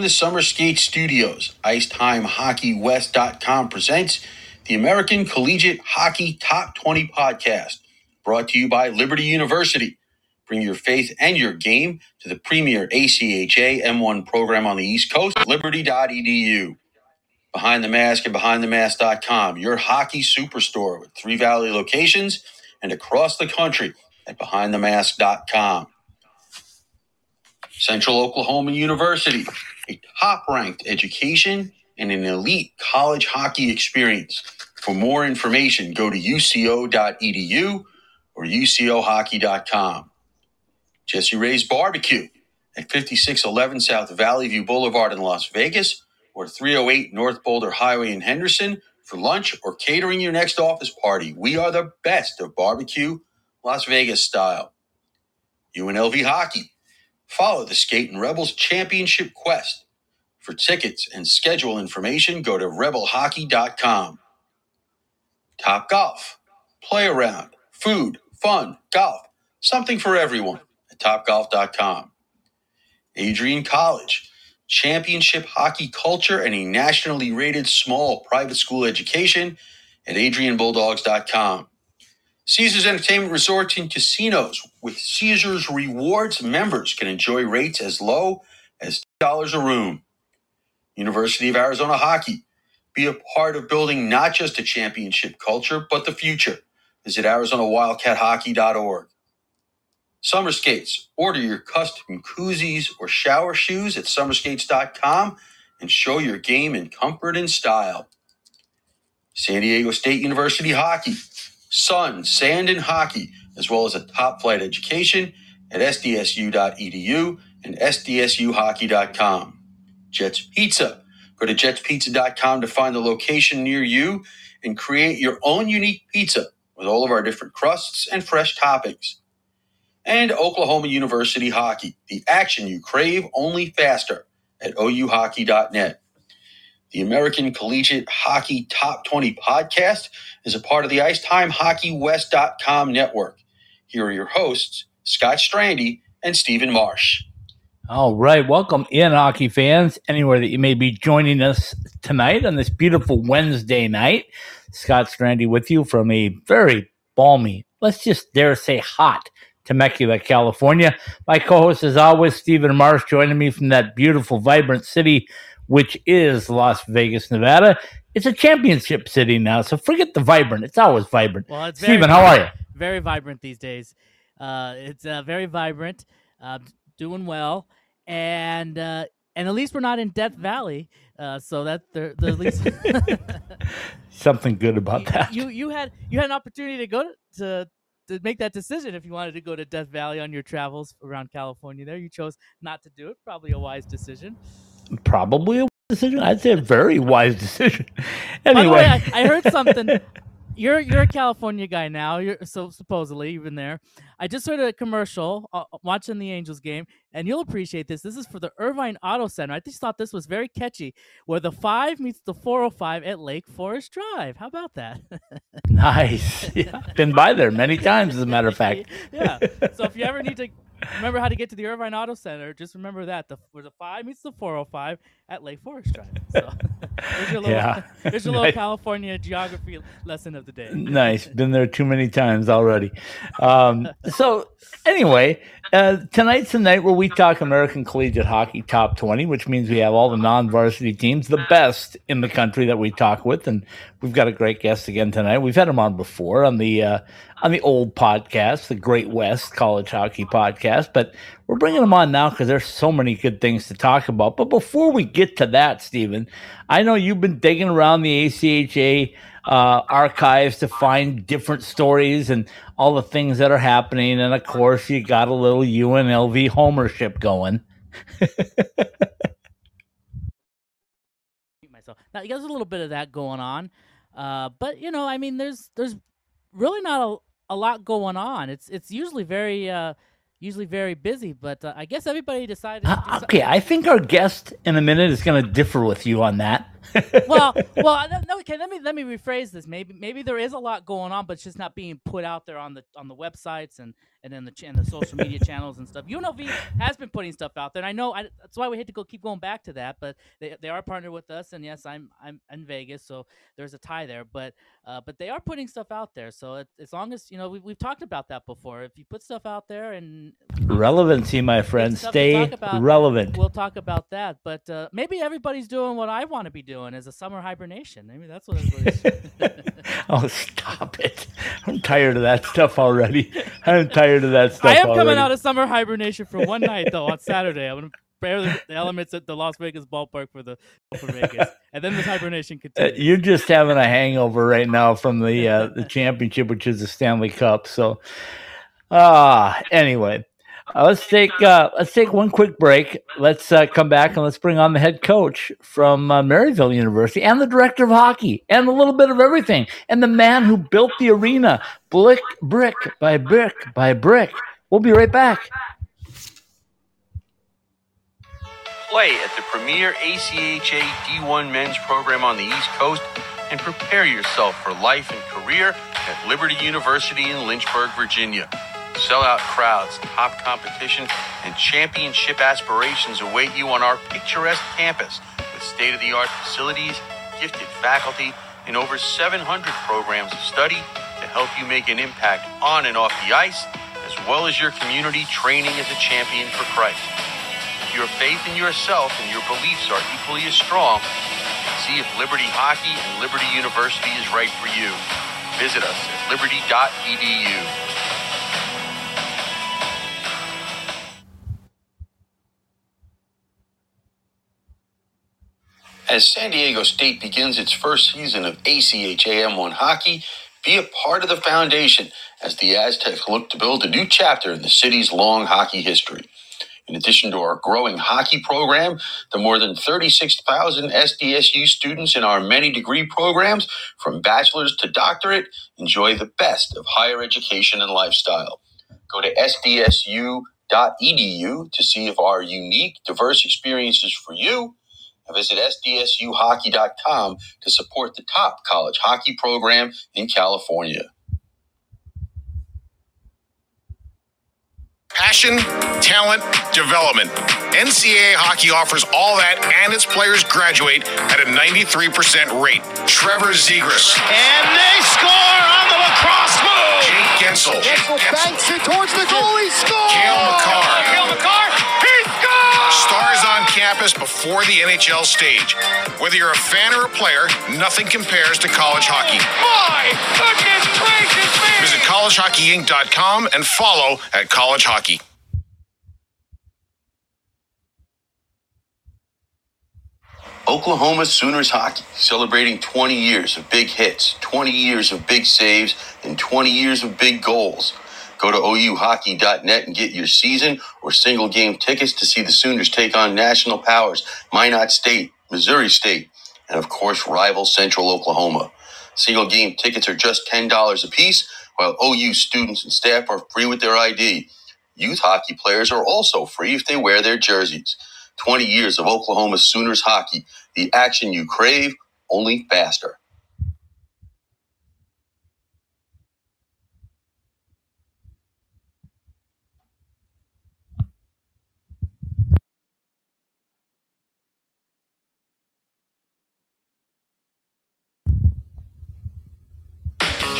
From the Summer Skate Studios, IcetimeHockeyWest.com presents the American Collegiate Hockey Top 20 podcast, brought to you by Liberty University. Bring your faith and your game to the premier ACHA M1 program on the East Coast, liberty.edu. Behind the Mask and BehindTheMask.com, your hockey superstore with three Valley locations and across the country at BehindTheMask.com. Central Oklahoma University, a top ranked education and an elite college hockey experience. For more information, go to uco.edu or ucohockey.com. Jessie Rae's Barbecue at 5611 South Valley View Boulevard in Las Vegas or 308 North Boulder Highway in Henderson for lunch or catering your next office party. We are the best of barbecue, Las Vegas style. UNLV Hockey. Follow the Skate and Rebels Championship Quest. For tickets and schedule information, go to rebelhockey.com. Top Golf. Play around, food, fun, golf, something for everyone at topgolf.com. Adrian College. Championship hockey culture and a nationally rated small private school education at adrianbulldogs.com. Caesars Entertainment Resorts and Casinos. With Caesars Rewards, members can enjoy rates as low as $2 a room. University of Arizona Hockey. Be a part of building not just a championship culture, but the future. Visit ArizonaWildcatHockey.org. Summer Skates. Order your custom koozies or shower shoes at summerskates.com and show your game in comfort and style. San Diego State University Hockey. Sun, sand, and hockey, as well as a top flight education at sdsu.edu and sdsuhockey.com. Jets Pizza. Go to jetspizza.com to find the location near you and create your own unique pizza with all of our different crusts and fresh toppings. And Oklahoma University Hockey, the action you crave only faster at ouhockey.net. The American Collegiate Hockey Top 20 podcast is a part of the IcetimeHockeyWest.com network. Here are your hosts, Scott Strandy and Steven Marsh. All right. Welcome in, hockey fans, anywhere that you may be joining us tonight on this beautiful Wednesday night. Scott Strandy with you from a very balmy, let's just dare say hot Temecula, California. My co host, as always, Steven Marsh, joining me from that beautiful, vibrant city, which is Las Vegas, Nevada. It's a championship city now, so forget the vibrant. It's always vibrant. Well, it's Steven, very, how are you? Very vibrant these days. Uh, it's uh, very vibrant, uh, doing well, and uh, and at least we're not in Death Valley. Uh, so that there, the, at least Something good about that. you you had you had an opportunity to go to, to to make that decision if you wanted to go to Death Valley on your travels around California. There, you chose not to do it. Probably a wise decision. Probably a decision. I'd say a very wise decision. By the Anyway, way, I, I heard something. You're you're a California guy now. You're so supposedly you've been there. I just heard a commercial uh, watching the Angels game, and you'll appreciate this. This is for the Irvine Auto Center. I just thought this was very catchy. Where the five meets the 405 at Lake Forest Drive. How about that? nice. Yeah, been by there many times, as a matter of fact. yeah. So if you ever need to remember how to get to the Irvine Auto Center, just remember that the where the five meets the 405 at Lake Forest Drive. So there's your little, Yeah. there's your little Nice. California geography lesson of the day. nice. Been there too many times already. Um, so, anyway, uh, tonight's the night where we talk American Collegiate Hockey Top 20, which means we have all the non varsity teams, the best in the country that we talk with. And we've got a great guest again tonight. We've had him on before on the. Uh, on the old podcast, the Great West College Hockey Podcast, but we're bringing him on now because there's so many good things to talk about. But before we get to that, Steven, I know you've been digging around the ACHA uh, archives to find different stories and all the things that are happening. And of course, you got a little UNLV homership going. myself. Now, there's a little bit of that going on, uh, but you know, I mean, there's there's really not a, a lot going on. It's it's usually very uh, usually very busy, but uh, I guess everybody decided. So- okay, I think our guest in a minute is going to differ with you on that. Well, well, no, okay. Let me let me rephrase this. Maybe maybe there is a lot going on, but it's just not being put out there on the on the websites and and then the ch- and the social media channels and stuff. UNLV has been putting stuff out there. And I know I, that's why we had to go keep going back to that, but they, they are partnered with us, and yes, I'm I'm in Vegas, so there's a tie there. But uh, but they are putting stuff out there. So it, as long as you know, we, we've talked about that before. If you put stuff out there and relevancy, my friend, stay about, relevant. We'll talk about that. But uh, maybe everybody's doing what I want to be doing as a summer hibernation. Maybe that's what everybody's. oh, stop it! I'm tired of that stuff already. I'm tired of that stuff. I am already. coming out of summer hibernation for one night though on Saturday. I'm gonna prepare the elements at the Las Vegas ballpark for the for Vegas, and then the hibernation uh, continues. Uh, you're just having a hangover right now from the uh, the championship, which is the Stanley Cup. So, ah, uh, anyway. Uh, let's take uh, let's take one quick break. Let's uh, come back and let's bring on the head coach from uh, Maryville University and the director of hockey and a little bit of everything and the man who built the arena brick brick by brick by brick. We'll be right back. Play at the premier ACHA D1 men's program on the East Coast and prepare yourself for life and career at Liberty University in Lynchburg, Virginia. Sellout crowds, top competition, and championship aspirations await you on our picturesque campus with state of the art facilities, gifted faculty, and over 700 programs of study to help you make an impact on and off the ice, as well as your community training as a champion for Christ. If your faith in yourself and your beliefs are equally as strong, see if Liberty Hockey and Liberty University is right for you. Visit us at liberty.edu. As San Diego State begins its first season of ACHA M1 hockey, be a part of the foundation as the Aztecs look to build a new chapter in the city's long hockey history. In addition to our growing hockey program, the more than 36,000 SDSU students in our many degree programs, from bachelor's to doctorate, enjoy the best of higher education and lifestyle. Go to sdsu.edu to see if our unique, diverse experiences for you Visit sdsuhockey.com to support the top college hockey program in California. Passion, talent, development. NCAA hockey offers all that, and its players graduate at a 93% rate. Trevor Zegras. And they score on the lacrosse move. Jake Guentzel. Guentzel banks it towards the goal. He scores. Cale Makar. Cale Makar. He scores. Stars on campus before the NHL stage. Whether you're a fan or a player, nothing compares to college hockey. Oh my goodness gracious me! Visit collegehockeyinc.com and follow at College Hockey. Oklahoma Sooners hockey, celebrating 20 years of big hits, 20 years of big saves, and 20 years of big goals. Go to OUHockey.net and get your season or single game tickets to see the Sooners take on national powers, Minot State, Missouri State, and of course, rival Central Oklahoma. Single game tickets are just $10 a piece, while OU students and staff are free with their ID. Youth hockey players are also free if they wear their jerseys. 20 years of Oklahoma Sooners hockey, the action you crave, only faster.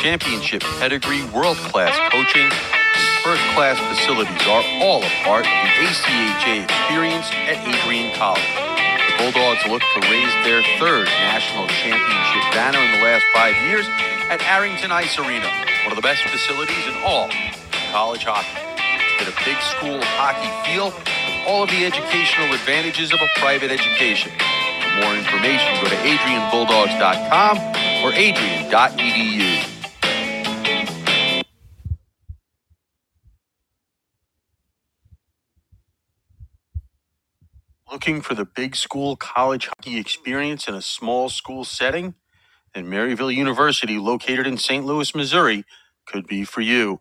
Championship pedigree, world class coaching, first class facilities are all a part of the ACHA experience at Adrian College. The Bulldogs look to raise their third national championship banner in the last five years at Arrington Ice Arena, one of the best facilities in all college hockey. Get a big school hockey feel all of the educational advantages of a private education. For more information, go to adrianbulldogs.com or adrian.edu. For the big school college hockey experience in a small school setting? Then Maryville University, located in St. Louis, Missouri, could be for you.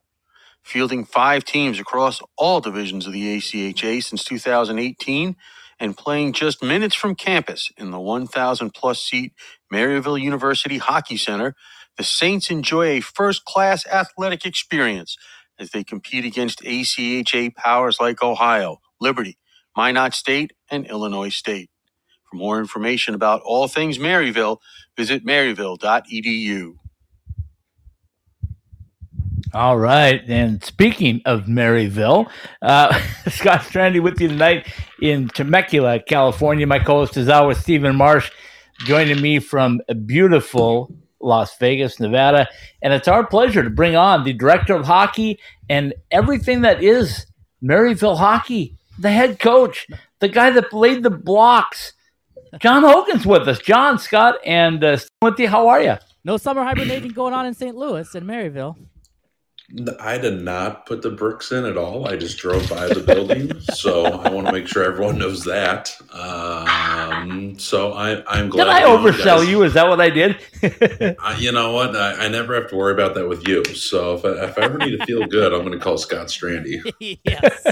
Fielding five teams across all divisions of the ACHA since 2018 and playing just minutes from campus in the 1,000 plus seat Maryville University Hockey Center, the Saints enjoy a first class athletic experience as they compete against ACHA powers like Ohio, Liberty, Minot State, and Illinois State. For more information about all things Maryville, visit maryville.edu. All right. And speaking of Maryville, uh, Scott Strandy with you tonight in Temecula, California. My co host is always Steven Marsh, joining me from beautiful Las Vegas, Nevada. And it's our pleasure to bring on the director of hockey and everything that is Maryville hockey, the head coach, the guy that laid the blocks. John Hogan's with us. John, Scott, and uh, with you. How are you? No summer hibernating going on in St. Louis and Maryville. I did not put the bricks in at all. I just drove by the building, so I want to make sure everyone knows that. Um, so I, I'm glad. Did I oversell you? Is that what I did? I, you know what? I, I, never have to worry about that with you. So if I, if I ever need to feel good, I'm going to call Scott Strandy. yes,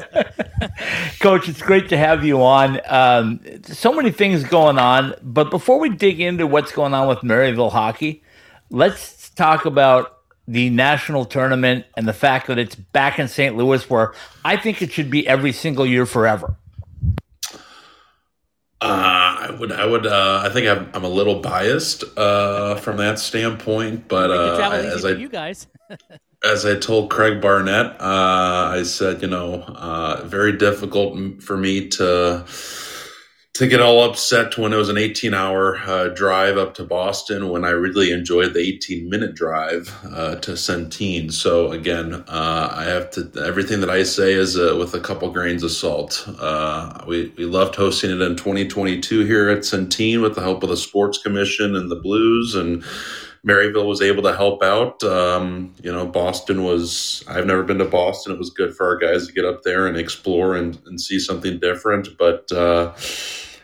Coach. It's great to have you on. Um, so many things going on, but before we dig into what's going on with Maryville hockey, let's talk about the national tournament and the fact that it's back in St. Louis, where I think it should be every single year forever? Uh, I would, I would, uh, I think I'm, I'm a little biased uh, from that standpoint, but uh, as I, you guys, as I told Craig Barnett, uh, I said, you know, uh, very difficult for me to to get all upset when it was an 18 hour uh, drive up to Boston when I really enjoyed the 18 minute drive uh, to Centene. So again, uh, I have to, everything that I say is uh, with a couple grains of salt. We, we loved hosting it in 2022 here at Centene with the help of the Sports Commission and the Blues and Maryville was able to help out. Um, you know, Boston was, I've never been to Boston. It was good for our guys to get up there and explore and, and see something different. But, uh,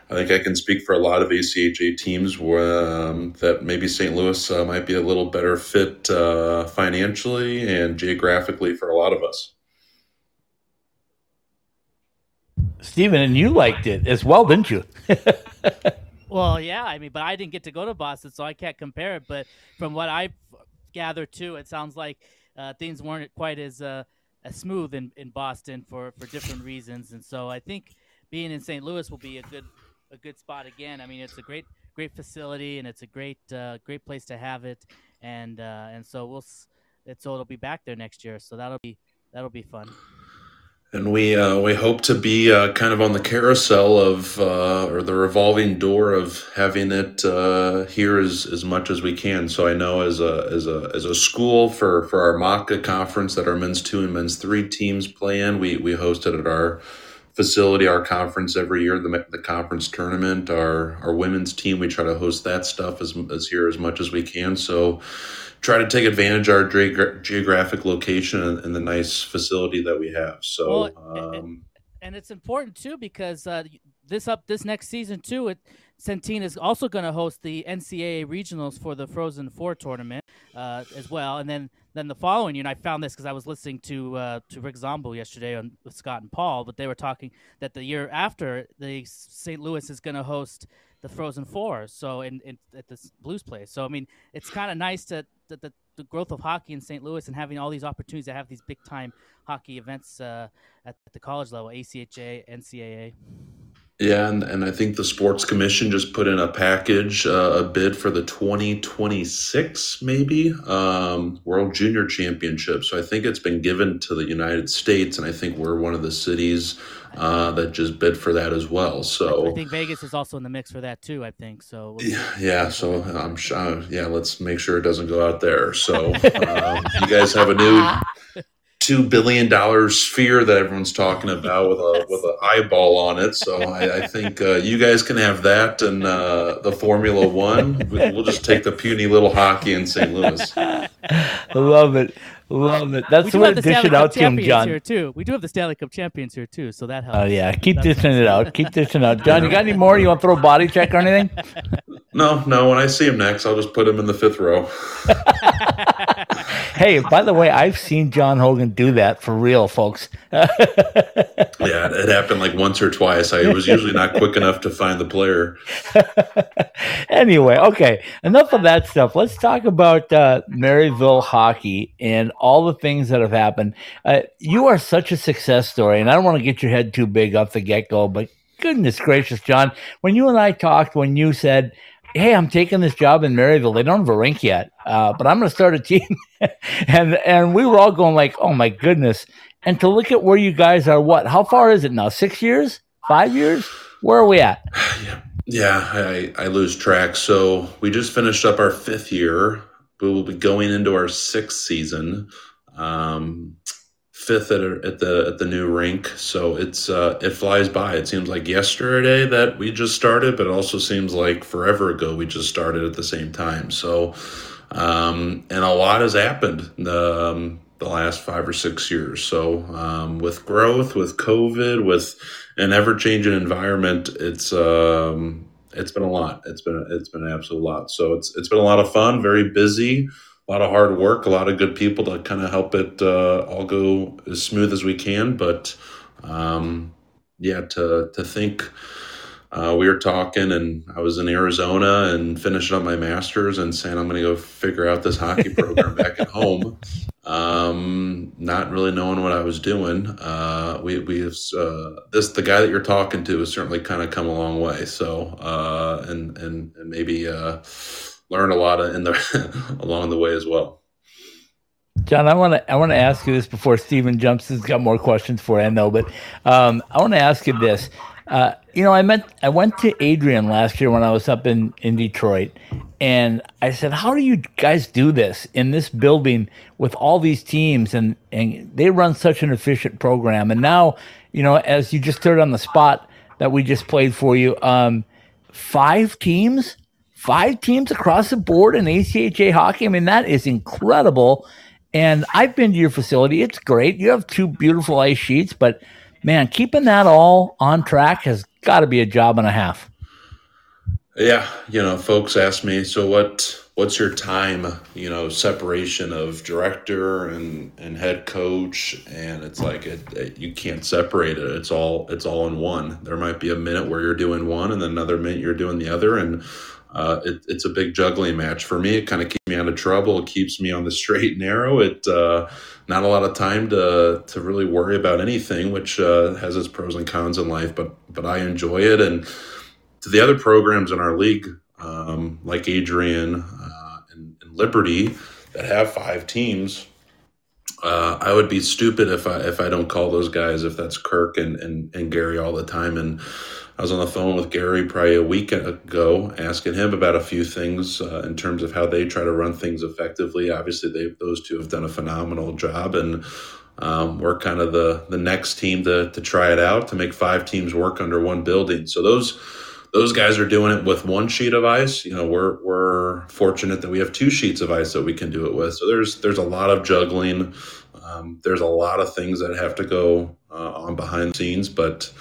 I think I can speak for a lot of ACHA teams um, that maybe St. Louis uh, might be a little better fit uh, financially and geographically for a lot of us. Steven, and you liked it as well, didn't you? well, yeah. I mean, but I didn't get to go to Boston, so I can't compare it. But from what I've gathered too, it sounds like uh, things weren't quite as uh, as smooth in, in Boston for, for different reasons. And so I think being in St. Louis will be a good a good spot again. I mean, it's a great great facility and it's a great uh, great place to have it, and uh, and so we'll so it'll be back there next year. So that'll be that'll be fun. And we uh, we hope to be uh, kind of on the carousel of uh, or the revolving door of having it uh, here as, as much as we can. So I know as a as a as a school for for our MACHA conference that our men's two and men's three teams play in, we we hosted at our facility, our conference every year, the, the conference tournament, our, our women's team, we try to host that stuff as, as here as much as we can. So try to take advantage of our ge- geographic location and, and, the nice facility that we have. So, well, um, and it's important too, because uh, this up this next season too, it, Centene is also going to host the NCAA regionals for the Frozen Four tournament uh, as well, and then then the following year, and I found this because I was listening to uh, to Rick Zombo yesterday on with Scott and Paul, but they were talking that the year after the St. Louis is going to host the Frozen Four, so in, in at this Blues place. So I mean, it's kind of nice to that the, the growth of hockey in St. Louis and having all these opportunities to have these big time hockey events uh, at the college level, ACHA, NCAA. Yeah, and, and I think the Sports Commission just put in a package, uh, a bid for the 2026, maybe, um, World Junior Championship. So I think it's been given to the United States, and I think we're one of the cities uh, that just bid for that as well. So I think Vegas is also in the mix for that too. I think so. Yeah, yeah. So I'm sure. Yeah, let's make sure it doesn't go out there. So um, you guys have a new two billion dollar sphere that everyone's talking about with a with an eyeball on it. So I, I think uh, you guys can have that and uh, the Formula One. We'll just take the puny little hockey in St. Louis. Love it. Love it. That's what dish it out to him, John. Here too. We do have the Stanley Cup champions here too, so that helps. Oh yeah, keep That's dishing it out. Keep dishing it out. John, you got any more? You want to throw a body check or anything? No, no. When I see him next, I'll just put him in the fifth row. hey, by the way, I've seen John Hogan do that for real, folks. yeah, it happened like once or twice. I was usually not quick enough to find the player. anyway, okay, enough of that stuff. Let's talk about uh, Maryville hockey and all the things that have happened. Uh, you are such a success story, and I don't want to get your head too big off the get go, but goodness gracious, John, when you and I talked, when you said, hey, I'm taking this job in Maryville. They don't have a rink yet, uh, but I'm going to start a team. and and we were all going like, oh my goodness. And to look at where you guys are, what? How far is it now? Six years? Five years? Where are we at? yeah, yeah I, I lose track. So we just finished up our fifth year. We will be going into our sixth season. Um, fifth at, at the at the new rink. So it's uh, it flies by. It seems like yesterday that we just started, but it also seems like forever ago we just started at the same time. So um, and a lot has happened um, the last five or six years. So um, with growth, with COVID, with an ever changing environment, it's um, it's been a lot. It's been it's been an absolute lot. So it's it's been a lot of fun, very busy a lot of hard work, a lot of good people to kind of help it uh, all go as smooth as we can. But um, yeah, to to think uh, we were talking, and I was in Arizona and finishing up my master's, and saying I'm going to go figure out this hockey program back at home. Um, not really knowing what I was doing. Uh, we we have, uh, this the guy that you're talking to has certainly kind of come a long way. So uh, and and and maybe uh, learn a lot in the along the way as well. John, I want to I want to ask you this before Stephen jumps. He's got more questions for you, I know, but um, I want to ask you this. Uh, you know, I met I went to Adrian last year when I was up in in Detroit, and I said, "How do you guys do this in this building with all these teams?" And and they run such an efficient program. And now, you know, as you just heard on the spot that we just played for you, um, five teams five teams across the board in ACHA hockey. I mean, that is incredible. And I've been to your facility. It's great. You have two beautiful ice sheets, but man, keeping that all on track has got to be a job and a half. Yeah, you know, folks ask me, so what what's your time, you know, separation of director and and head coach and it's like it, it, you can't separate it. It's all it's all in one. There might be a minute where you're doing one and then another minute you're doing the other and uh, it, it's a big juggling match for me. It kind of keeps me out of trouble. It keeps me on the straight and narrow. It uh, not a lot of time to to really worry about anything, which uh, has its pros and cons in life. But but I enjoy it. And to the other programs in our league, um, like Adrian uh, and, and, Liberty, that have five teams. Uh, I would be stupid if I if I don't call those guys if that's Kirk and, and, and Gary all the time and I was on the phone with Gary probably a week ago, asking him about a few things uh, in terms of how they try to run things effectively. Obviously, they those two have done a phenomenal job, and um, we're kind of the the next team to to try it out to make five teams work under one building. So those those guys are doing it with one sheet of ice. You know, we're we're fortunate that we have two sheets of ice that we can do it with. So there's there's a lot of juggling. Um, there's a lot of things that have to go uh, on behind the scenes, but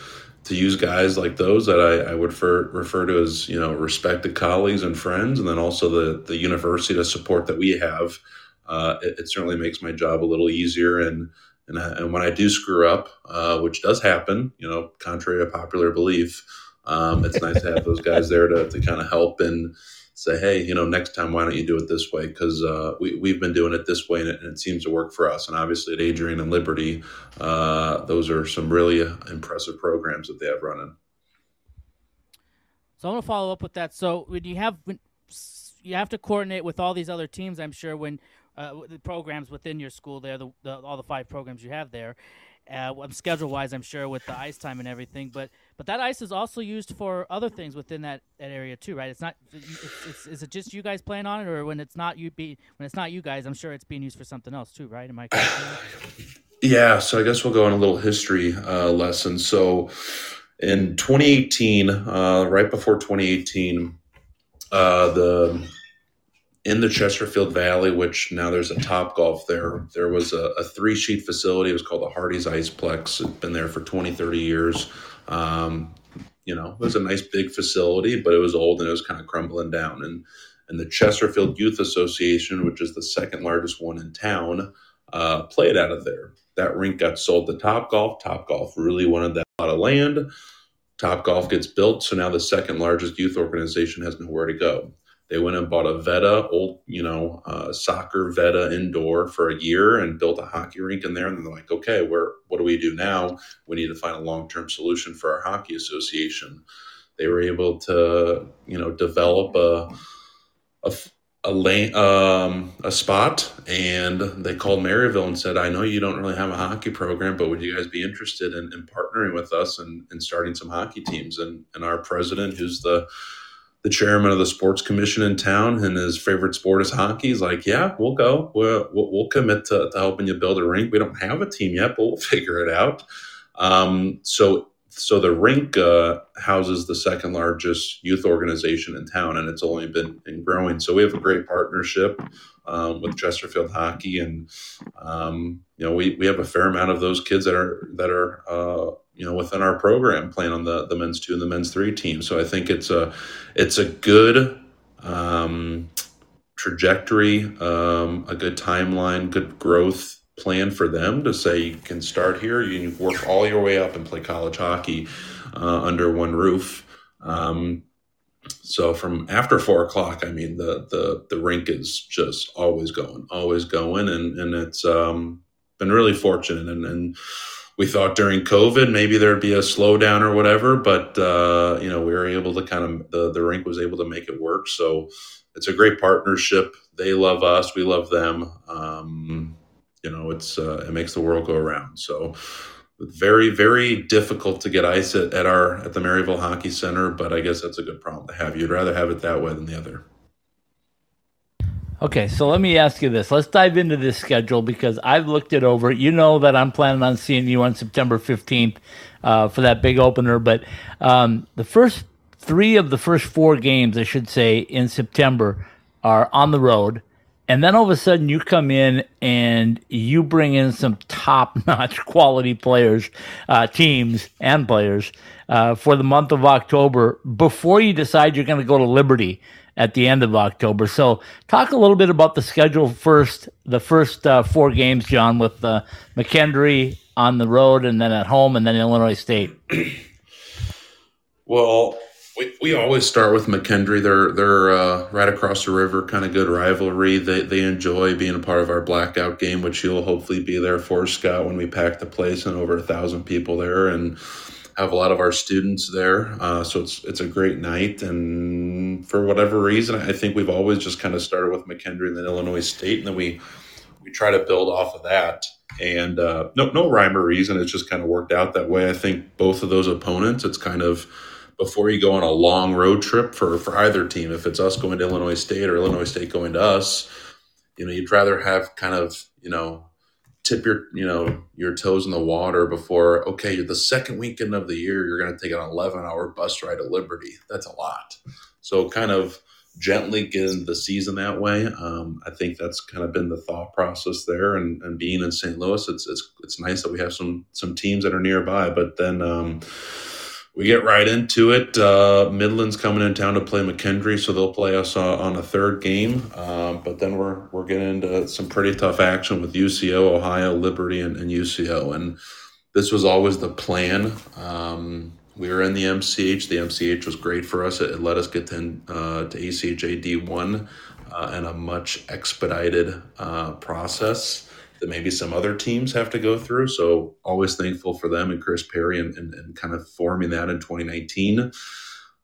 to use guys like those that I, I would refer, refer to as you know respected colleagues and friends, and then also the the university to support that we have. Uh, it, it, certainly makes my job a little easier, and and, and when I do screw up, uh, which does happen, you know, contrary to popular belief, um, it's nice to have those guys there to to kind of help and say, hey, you know, next time, why don't you do it this way? Because uh, we, we've been doing it this way and it, and it, seems to work for us. And obviously at Adrian and Liberty, uh, those are some really impressive programs that they have running. So I want to follow up with that. So when you have when you have to coordinate with all these other teams, I'm sure when uh, the programs within your school there, the, the, all the five programs you have there, uh, schedule wise, I'm sure with the ice time and everything. But but that ice is also used for other things within that, that area too, right? It's not. It's, it's, is it just you guys playing on it, or when it's not you be when it's not you guys? I'm sure it's being used for something else too, right? Am I? yeah. So I guess we'll go on a little history uh, lesson. So in 2018, uh, right before 2018, uh, the in the Chesterfield Valley, which now there's a Top Golf there. There was a, a three sheet facility. It was called the Hardee's Iceplex. It's been there for 20, 30 years. Um, you know, it was a nice big facility, but it was old and it was kind of crumbling down. And and the Chesterfield Youth Association, which is the second largest one in town, uh, played out of there. That rink got sold to Top Golf. Top Golf really wanted that lot of land. Top Golf gets built, so now the second largest youth organization has nowhere to go. They went and bought a Vetta, old, you know, uh, soccer Vetta indoor for a year and built a hockey rink in there. And they're like, okay, where, what do we do now? We need to find a long term solution for our hockey association. They were able to, you know, develop a, a, a lane, um, a spot, and they called Maryville and said, "I know you don't really have a hockey program, but would you guys be interested in, in partnering with us and, and starting some hockey teams?" And and our president, who's the the chairman of the sports commission in town and his favorite sport is hockey. He's like, yeah, we'll go. We'll, we'll commit to, to, helping you build a rink. We don't have a team yet, but we'll figure it out. Um, so, so the rink uh, houses the second largest youth organization in town, and it's only been, been growing. So we have a great partnership um, with Chesterfield Hockey, and um, you know we, we have a fair amount of those kids that are that are uh, you know within our program playing on the the men's two and the men's three team. So I think it's a it's a good um, trajectory, um, a good timeline, good growth plan for them to say you can start here, you can work all your way up and play college hockey uh, under one roof. Um, so from after four o'clock, I mean the the the rink is just always going, always going, and and it's um, been really fortunate and and we thought during COVID maybe there'd be a slowdown or whatever, but uh, you know we were able to kind of the the rink was able to make it work. So it's a great partnership. They love us, we love them. Um, you know, it's uh, it makes the world go around. So very very difficult to get ice at, at our at the Maryville Hockey Center, but I guess that's a good problem to have. You'd rather have it that way than the other. Okay, so let me ask you this. Let's dive into this schedule because I've looked it over. You know that I'm planning on seeing you on September 15th uh, for that big opener, but um, the first three of the first four games, I should say, in September are on the road. And then all of a sudden you come in and you bring in some top notch quality players, uh, teams, and players uh, for the month of October before you decide you're going to go to Liberty at the end of October. So, talk a little bit about the schedule first, the first uh, four games, John, with uh, McKendree on the road and then at home and then Illinois State. well, we, we always start with McKendree. They're they're uh, right across the river, kind of good rivalry. They they enjoy being a part of our blackout game, which you'll hopefully be there for, Scott, when we pack the place and over a thousand people there and have a lot of our students there. Uh, so it's it's a great night. And for whatever reason, I think we've always just kind of started with McKendree and then Illinois State, and then we we try to build off of that. And uh, no no rhyme or reason. It's just kind of worked out that way. I think both of those opponents, it's kind of before you go on a long road trip for for either team. If it's us going to Illinois State or Illinois State going to us, you know, you'd rather have kind of you know tip your you know your toes in the water before okay the second weekend of the year you're going to take an 11 hour bus ride to liberty. That's a lot. So kind of gently get into the season that way um, i think that's kind of been the thought process there. And, and being in st louis it's, it's it's nice that we have some some teams that are nearby but then um, we get right into it. Uh, Midland's coming in town to play McKendree, so they'll play us uh, on a third game. Um, but then we're we're getting into some pretty tough action with UCO, Ohio, Liberty, and, and UCO. And this was always the plan. Um, we were in the MCH. The MCH was great for us. It, it let us get to, uh, to ACHA D1 uh, in a much expedited uh, process that maybe some other teams have to go through. So always thankful for them and Chris Perry and, and, and kind of forming that in 2019.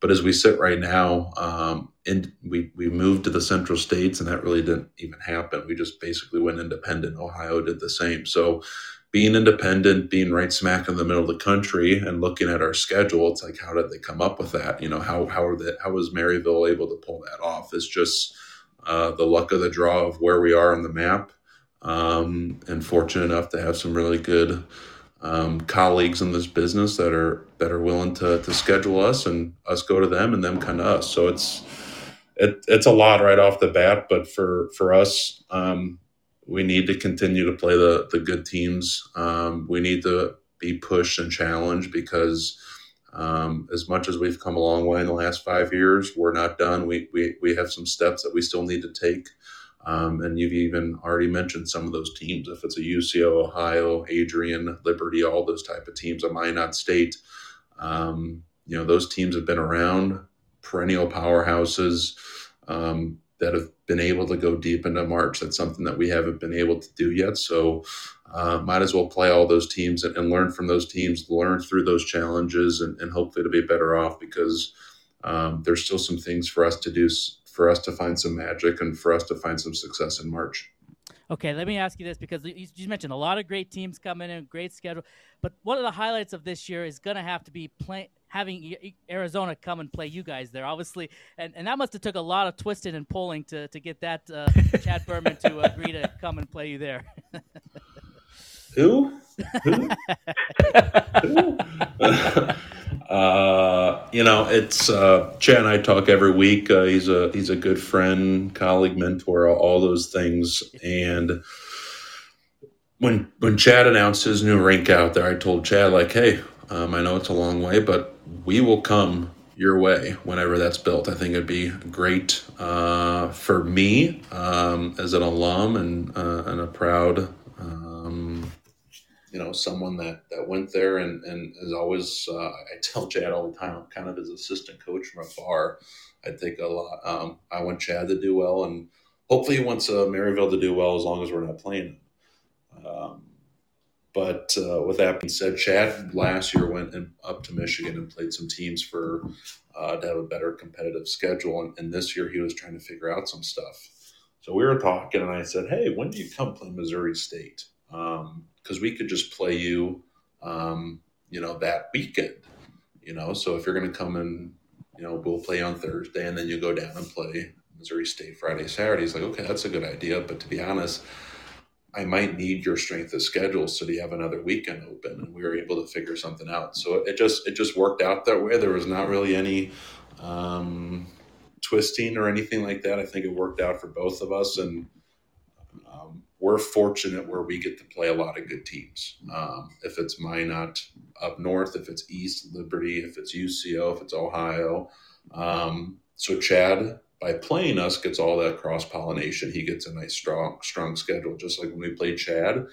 But as we sit right now, um, and we we moved to the Central States, and that really didn't even happen. We just basically went independent. Ohio did the same. So being independent, being right smack in the middle of the country, and looking at our schedule, it's like how did they come up with that? You know, how how are? How was Maryville able to pull that off? It's just uh, the luck of the draw of where we are on the map um, and fortunate enough to have some really good um, colleagues in this business that are that are willing to to schedule us and us go to them and them come to us. So it's it, it's a lot right off the bat, but for for us, um, we need to continue to play the the good teams. Um, we need to be pushed and challenged because Um, as much as we've come a long way in the last five years, we're not done. We, we, we have some steps that we still need to take. Um, and you've even already mentioned some of those teams. If it's a UCO, Ohio, Adrian, Liberty, all those type of teams, a Minot State, um, you know, those teams have been around, perennial powerhouses um, that have been able to go deep into March. That's something that we haven't been able to do yet. So uh, might as well play all those teams and, and, learn from those teams, learn through those challenges, and, and hopefully to be better off because um, there's still some things for us to do, for us to find some magic, and for us to find some success in March. Okay, let me ask you this because you mentioned a lot of great teams coming in, great schedule. But one of the highlights of this year is going to have to be play, having Arizona come and play you guys there, obviously, and, and that must have took a lot of twisting and pulling to, to get that uh, Chad Berman to agree to come and play you there. Who? Who? Who? uh, you know, it's uh, Chad and I talk every week. Uh, he's a he's a good friend, colleague, mentor, all those things. And when when Chad announced his new rink out there, I told Chad like, "Hey, um, I know it's a long way, but we will come your way whenever that's built. I think it'd be great uh, for me um, as an alum and uh, and a proud um, you know, someone that that went there and and is always. Uh, I tell Chad all the time, I'm kind of his assistant coach from afar. I think a lot. Um, I want Chad to do well, and hopefully he wants uh, Maryville to do well as long as we're not playing. Um, but uh, with that being said, Chad last year went in, up to Michigan and played some teams for uh, to have a better competitive schedule, and, and this year he was trying to figure out some stuff. So we were talking, and I said, "Hey, when do you come play Missouri State?" Um, because we could just play you, um, you know, that weekend. You know, so if you're going to come and you know we'll play on Thursday and then you go down and play Missouri State Friday, Saturday. It's like okay, that's a good idea, but to be honest. I might need your strength of schedule, so do you have another weekend open? And we were able to figure something out. So it just it just worked out that way. There was not really any um, twisting or anything like that. I think it worked out for both of us, and um, we're fortunate where we get to play a lot of good teams. Um, if it's Minot up north, if it's East Liberty, if it's UCO, if it's Ohio. Um, so Chad, by playing us, gets all that cross pollination. He gets a nice strong strong schedule. Just like when we play Chad,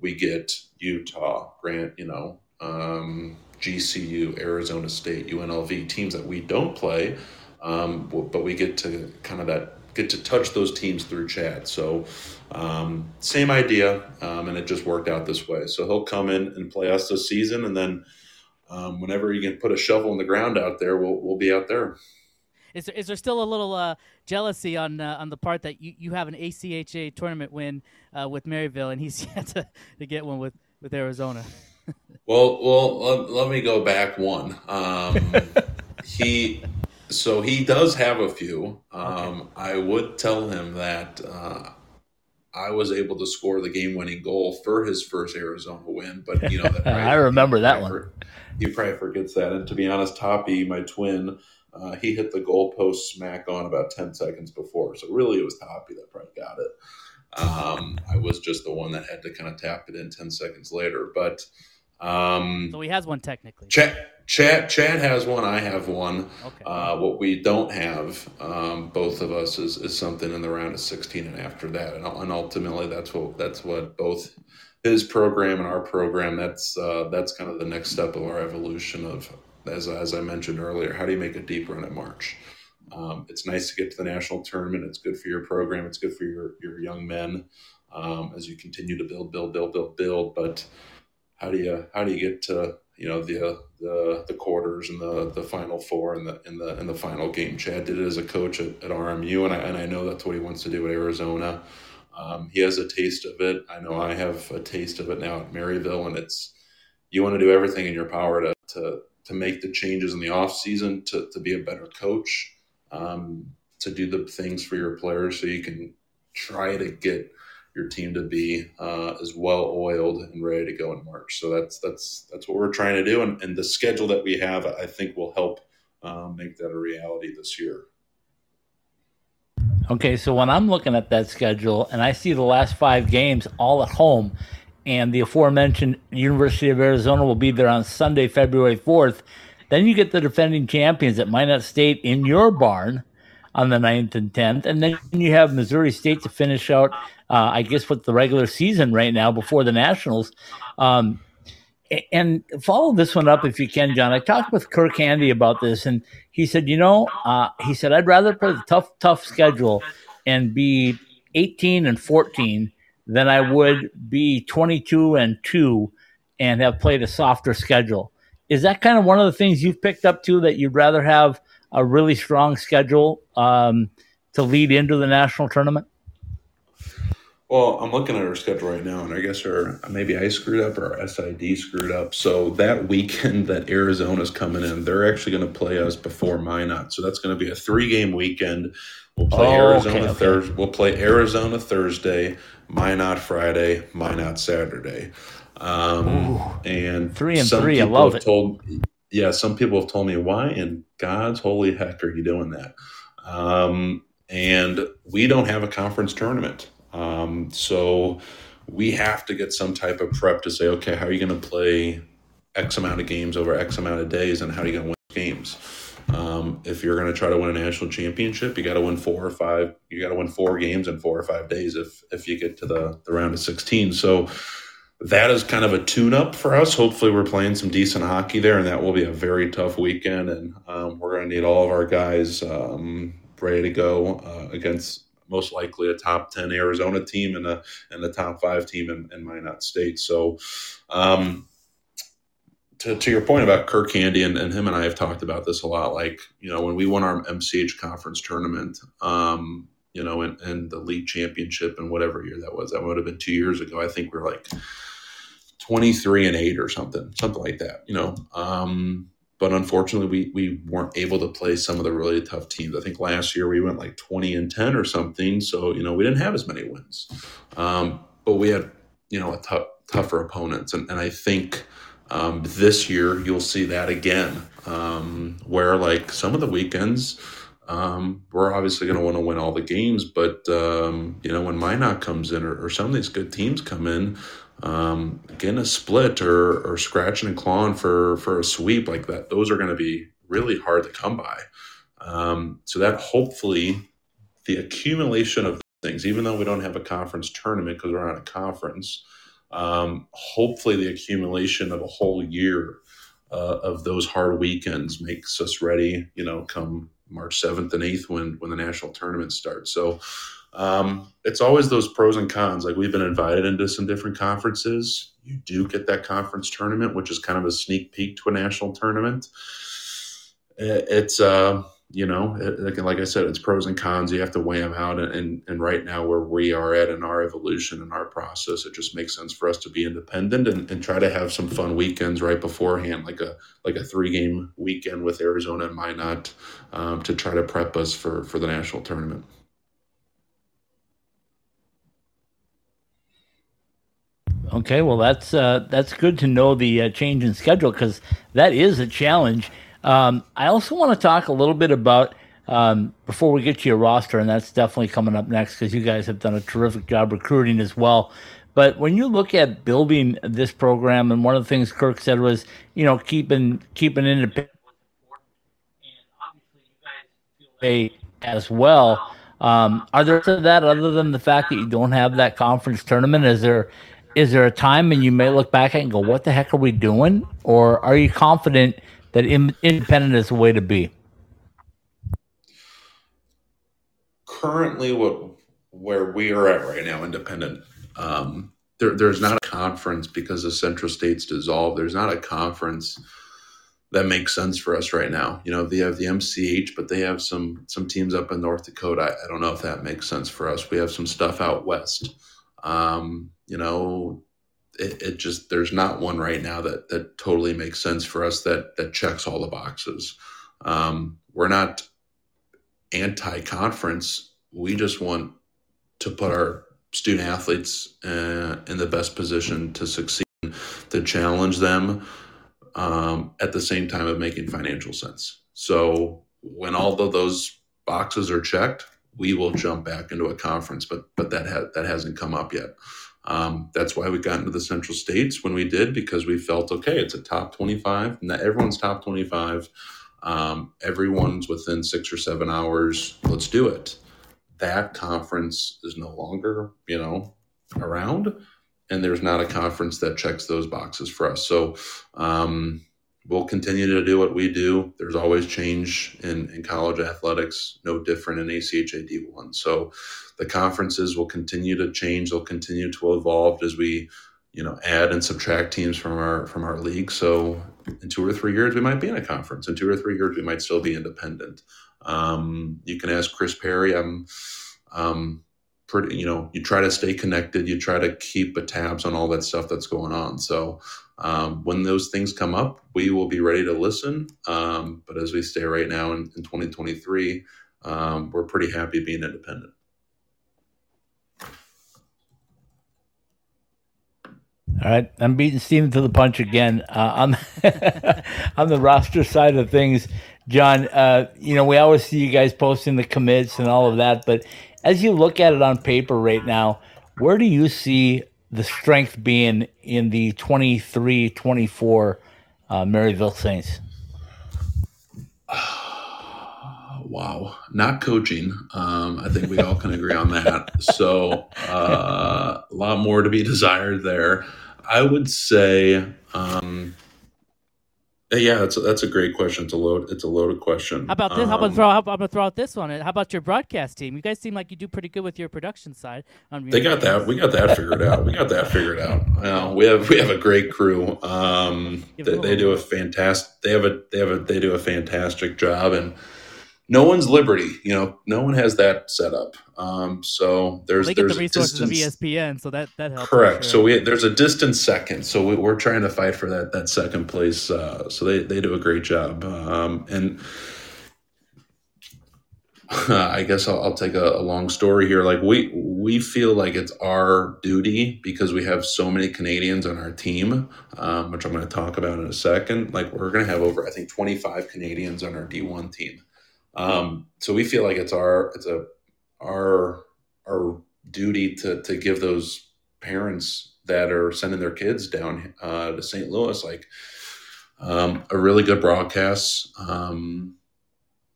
we get Utah, Grant, you know, um, GCU, Arizona State, UNLV teams that we don't play, um, but we get to kind of that get to touch those teams through Chad. So um, same idea, um, and it just worked out this way. So he'll come in and play us this season, and then um, whenever you can put a shovel in the ground out there, we'll we'll be out there. Is there, is there still a little uh, jealousy on uh, on the part that you, you have an ACHA tournament win uh, with Maryville, and he's yet to, to get one with, with Arizona? well, well, let, let, me go back one. Um, he so he does have a few. Um, okay. I would tell him that uh, I was able to score the game-winning goal for his first Arizona win. But you know, I remember that one. he probably forgets that. And to be honest, Toppy, my twin, uh, he hit the goalpost smack on about ten seconds before. So really, it was Toppy that probably got it. Um, I was just the one that had to kind of tap it in ten seconds later. But um, so he has one technically. Chad, Chad, Chad has one. I have one. Okay. Uh, what we don't have, um, both of us, is, is something in the round of 16 and after that, and, and ultimately that's what that's what both his program and our program. That's uh, that's kind of the next step of our evolution of, as as I mentioned earlier, how do you make a deep run at March? Um, it's nice to get to the national tournament. It's good for your program. It's good for your your young men um, as you continue to build, build, build, build, build. But how do you how do you get to you know the the the quarters and the the final four and the in the in the final game? Chad did it as a coach at, at RMU, and I and I know that's what he wants to do at Arizona. Um, he has a taste of it. I know I have a taste of it now at Maryville, and it's you want to do everything in your power to to to make the changes in the off season to to be a better coach, um, to do the things for your players so you can try to get your team to be uh, as well oiled and ready to go in March. So that's that's that's what we're trying to do, and, and the schedule that we have, I think, will help um, make that a reality this year. Okay, so when I'm looking at that schedule and I see the last five games all at home, and the aforementioned University of Arizona will be there on Sunday, February 4th, Then you get the defending champions at Minot State in your barn on the 9th and 10th. And then you have Missouri State to finish out, uh, I guess, with the regular season right now before the Nationals. Um, and follow this one up if you can, John. I talked with Kirk Handy about this, and he said, you know, uh, he said, I'd rather play the tough, tough schedule and be 18 and 14 than I would be 22 and 2 and have played a softer schedule. Is that kind of one of the things you've picked up too that you'd rather have a really strong schedule um, to lead into the national tournament? Well, I'm looking at our schedule right now, and I guess our maybe I screwed up or our SID screwed up. So that weekend that Arizona's coming in, they're actually going to play us before Minot. So that's going to be a three game weekend. We'll play Oh, Arizona okay, okay. Thursday. We'll play Arizona Thursday, Minot Friday, Minot Saturday. Um, and Three and some three, I love it. Told, yeah, some people have told me why in God's holy heck are you doing that? Um, and we don't have a conference tournament. Um, so we have to get some type of prep to say, okay, how are you going to play X amount of games over X amount of days, and how are you going to win games? Um, if you're going to try to win a national championship, you got to win four or five. You got to win four games in four or five days if if you get to the the round of 16. So that is kind of a tune up for us. Hopefully, we're playing some decent hockey there, and that will be a very tough weekend. And um, we're going to need all of our guys um, ready to go uh, against most likely a top 10 Arizona team and a and the top five team in, in Minot State. So, um, to, to your point about Kirk Handy and, and him and I have talked about this a lot. Like, you know, when we won our MCH conference tournament, um, you know, and, and the league championship and whatever year that was, that would have been two years ago. I think we are like 23 and eight or something, something like that, you know. Um, but unfortunately, we, we weren't able to play some of the really tough teams. I think last year we went like 20 and 10 or something. So, you know, we didn't have as many wins. Um, but we had, you know, a tough, tougher opponents. And, and I think um, this year you'll see that again, um, where like some of the weekends, um, we're obviously going to want to win all the games. But, um, you know, when Minot comes in or, or some of these good teams come in, um, getting a split or, or scratching and clawing for, for a sweep like that, those are going to be really hard to come by. Um, so that hopefully the accumulation of things, even though we don't have a conference tournament because we're not a conference, um, hopefully the accumulation of a whole year uh, of those hard weekends makes us ready, you know, come March 7th and 8th when, when the national tournament starts. So, um, it's always those pros and cons. Like we've been invited into some different conferences. You do get that conference tournament, which is kind of a sneak peek to a national tournament. It's, uh, you know, like- I said, it's pros and cons. You have to weigh them out. And, and, and right now, where we are at in our evolution and our process, it just makes sense for us to be independent and, and try to have some fun weekends right beforehand, like a like a three game weekend with Arizona and Minot, um, to try to prep us for for the national tournament. Okay, well that's uh, that's good to know the uh, change in schedule because that is a challenge. Um, I also want to talk a little bit about um, before we get to your roster, and that's definitely coming up next because you guys have done a terrific job recruiting as well. But when you look at building this program, and one of the things Kirk said was, you know, keeping keeping independent as well. Um, are there to that other than the fact that you don't have that conference tournament? Is there is there a time when you may look back at and go, "What the heck are we doing?" Or are you confident that in, independent is the way to be? currently what where we are at right now, independent. Um, there, there's not a conference because the Central States dissolved. There's not a conference that makes sense for us right now. You know, they have the MCH, but they have some some teams up in North Dakota. I, I don't know if that makes sense for us. We have some stuff out west. Um, you know, it, it just there's not one right now that that totally makes sense for us that that checks all the boxes. Um, we're not anti-conference. We just want to put our student athletes uh, in the best position to succeed, to challenge them um, at the same time of making financial sense. So when all of those boxes are checked, we will jump back into a conference, but but that ha- that hasn't come up yet. Um, that's why we got into the Central States when we did because we felt okay. It's a top twenty-five. Not everyone's top twenty-five. Um, everyone's within six or seven hours. Let's do it. That conference is no longer, you know, around, and there's not a conference that checks those boxes for us. So um, we'll continue to do what we do. There's always change in, in college athletics, no different in ACHA D1. So the conferences will continue to change. They'll continue to evolve as we, you know, add and subtract teams from our from our league. So in two or three years, we might be in a conference. In two or three years, we might still be independent. Um, you can ask Chris Perry. I'm um, pretty, you know, you try to stay connected. You try to keep a tabs on all that stuff that's going on. So um, when those things come up, we will be ready to listen. Um, but as we stay right now in, in 2023, um, we're pretty happy being independent. All right, I'm beating Steven to the punch again uh, on on the roster side of things, John. Uh, you know, we always see you guys posting the commits and all of that, but as you look at it on paper right now, where do you see the strength being in the 23 24 uh, Maryville Saints? wow, not coaching. Um, I think we all can agree on that. So uh, a lot more to be desired there. I would say, um, yeah, that's a, that's a great question. It's a load. It's a loaded question. How about this? Um, how about throw? How about, I'm gonna throw out this one? How about your broadcast team? You guys seem like you do pretty good with your production side. On They got that. We got that figured out. We got that figured out. Uh, we have we have a great crew. Um, they, they do a fantastic. They have a they have a they do a fantastic job, and no one's liberty. You know, no one has that set up. Um, so there's They get there's the a resources of distance- ESPN, so that that helps. Correct. sure. So we there's a distant second. So we, we're trying to fight for that that second place. Uh, so they they do a great job. Um, and I guess I'll, I'll take a, a long story here. Like we we feel like it's our duty because we have so many Canadians on our team, um, which I'm going to talk about in a second. Like we're going to have over I think 25 Canadians on our D1 team. Um, so we feel like it's our it's a our our duty to to give those parents that are sending their kids down uh, to St. Louis like um, a really good broadcast. Um,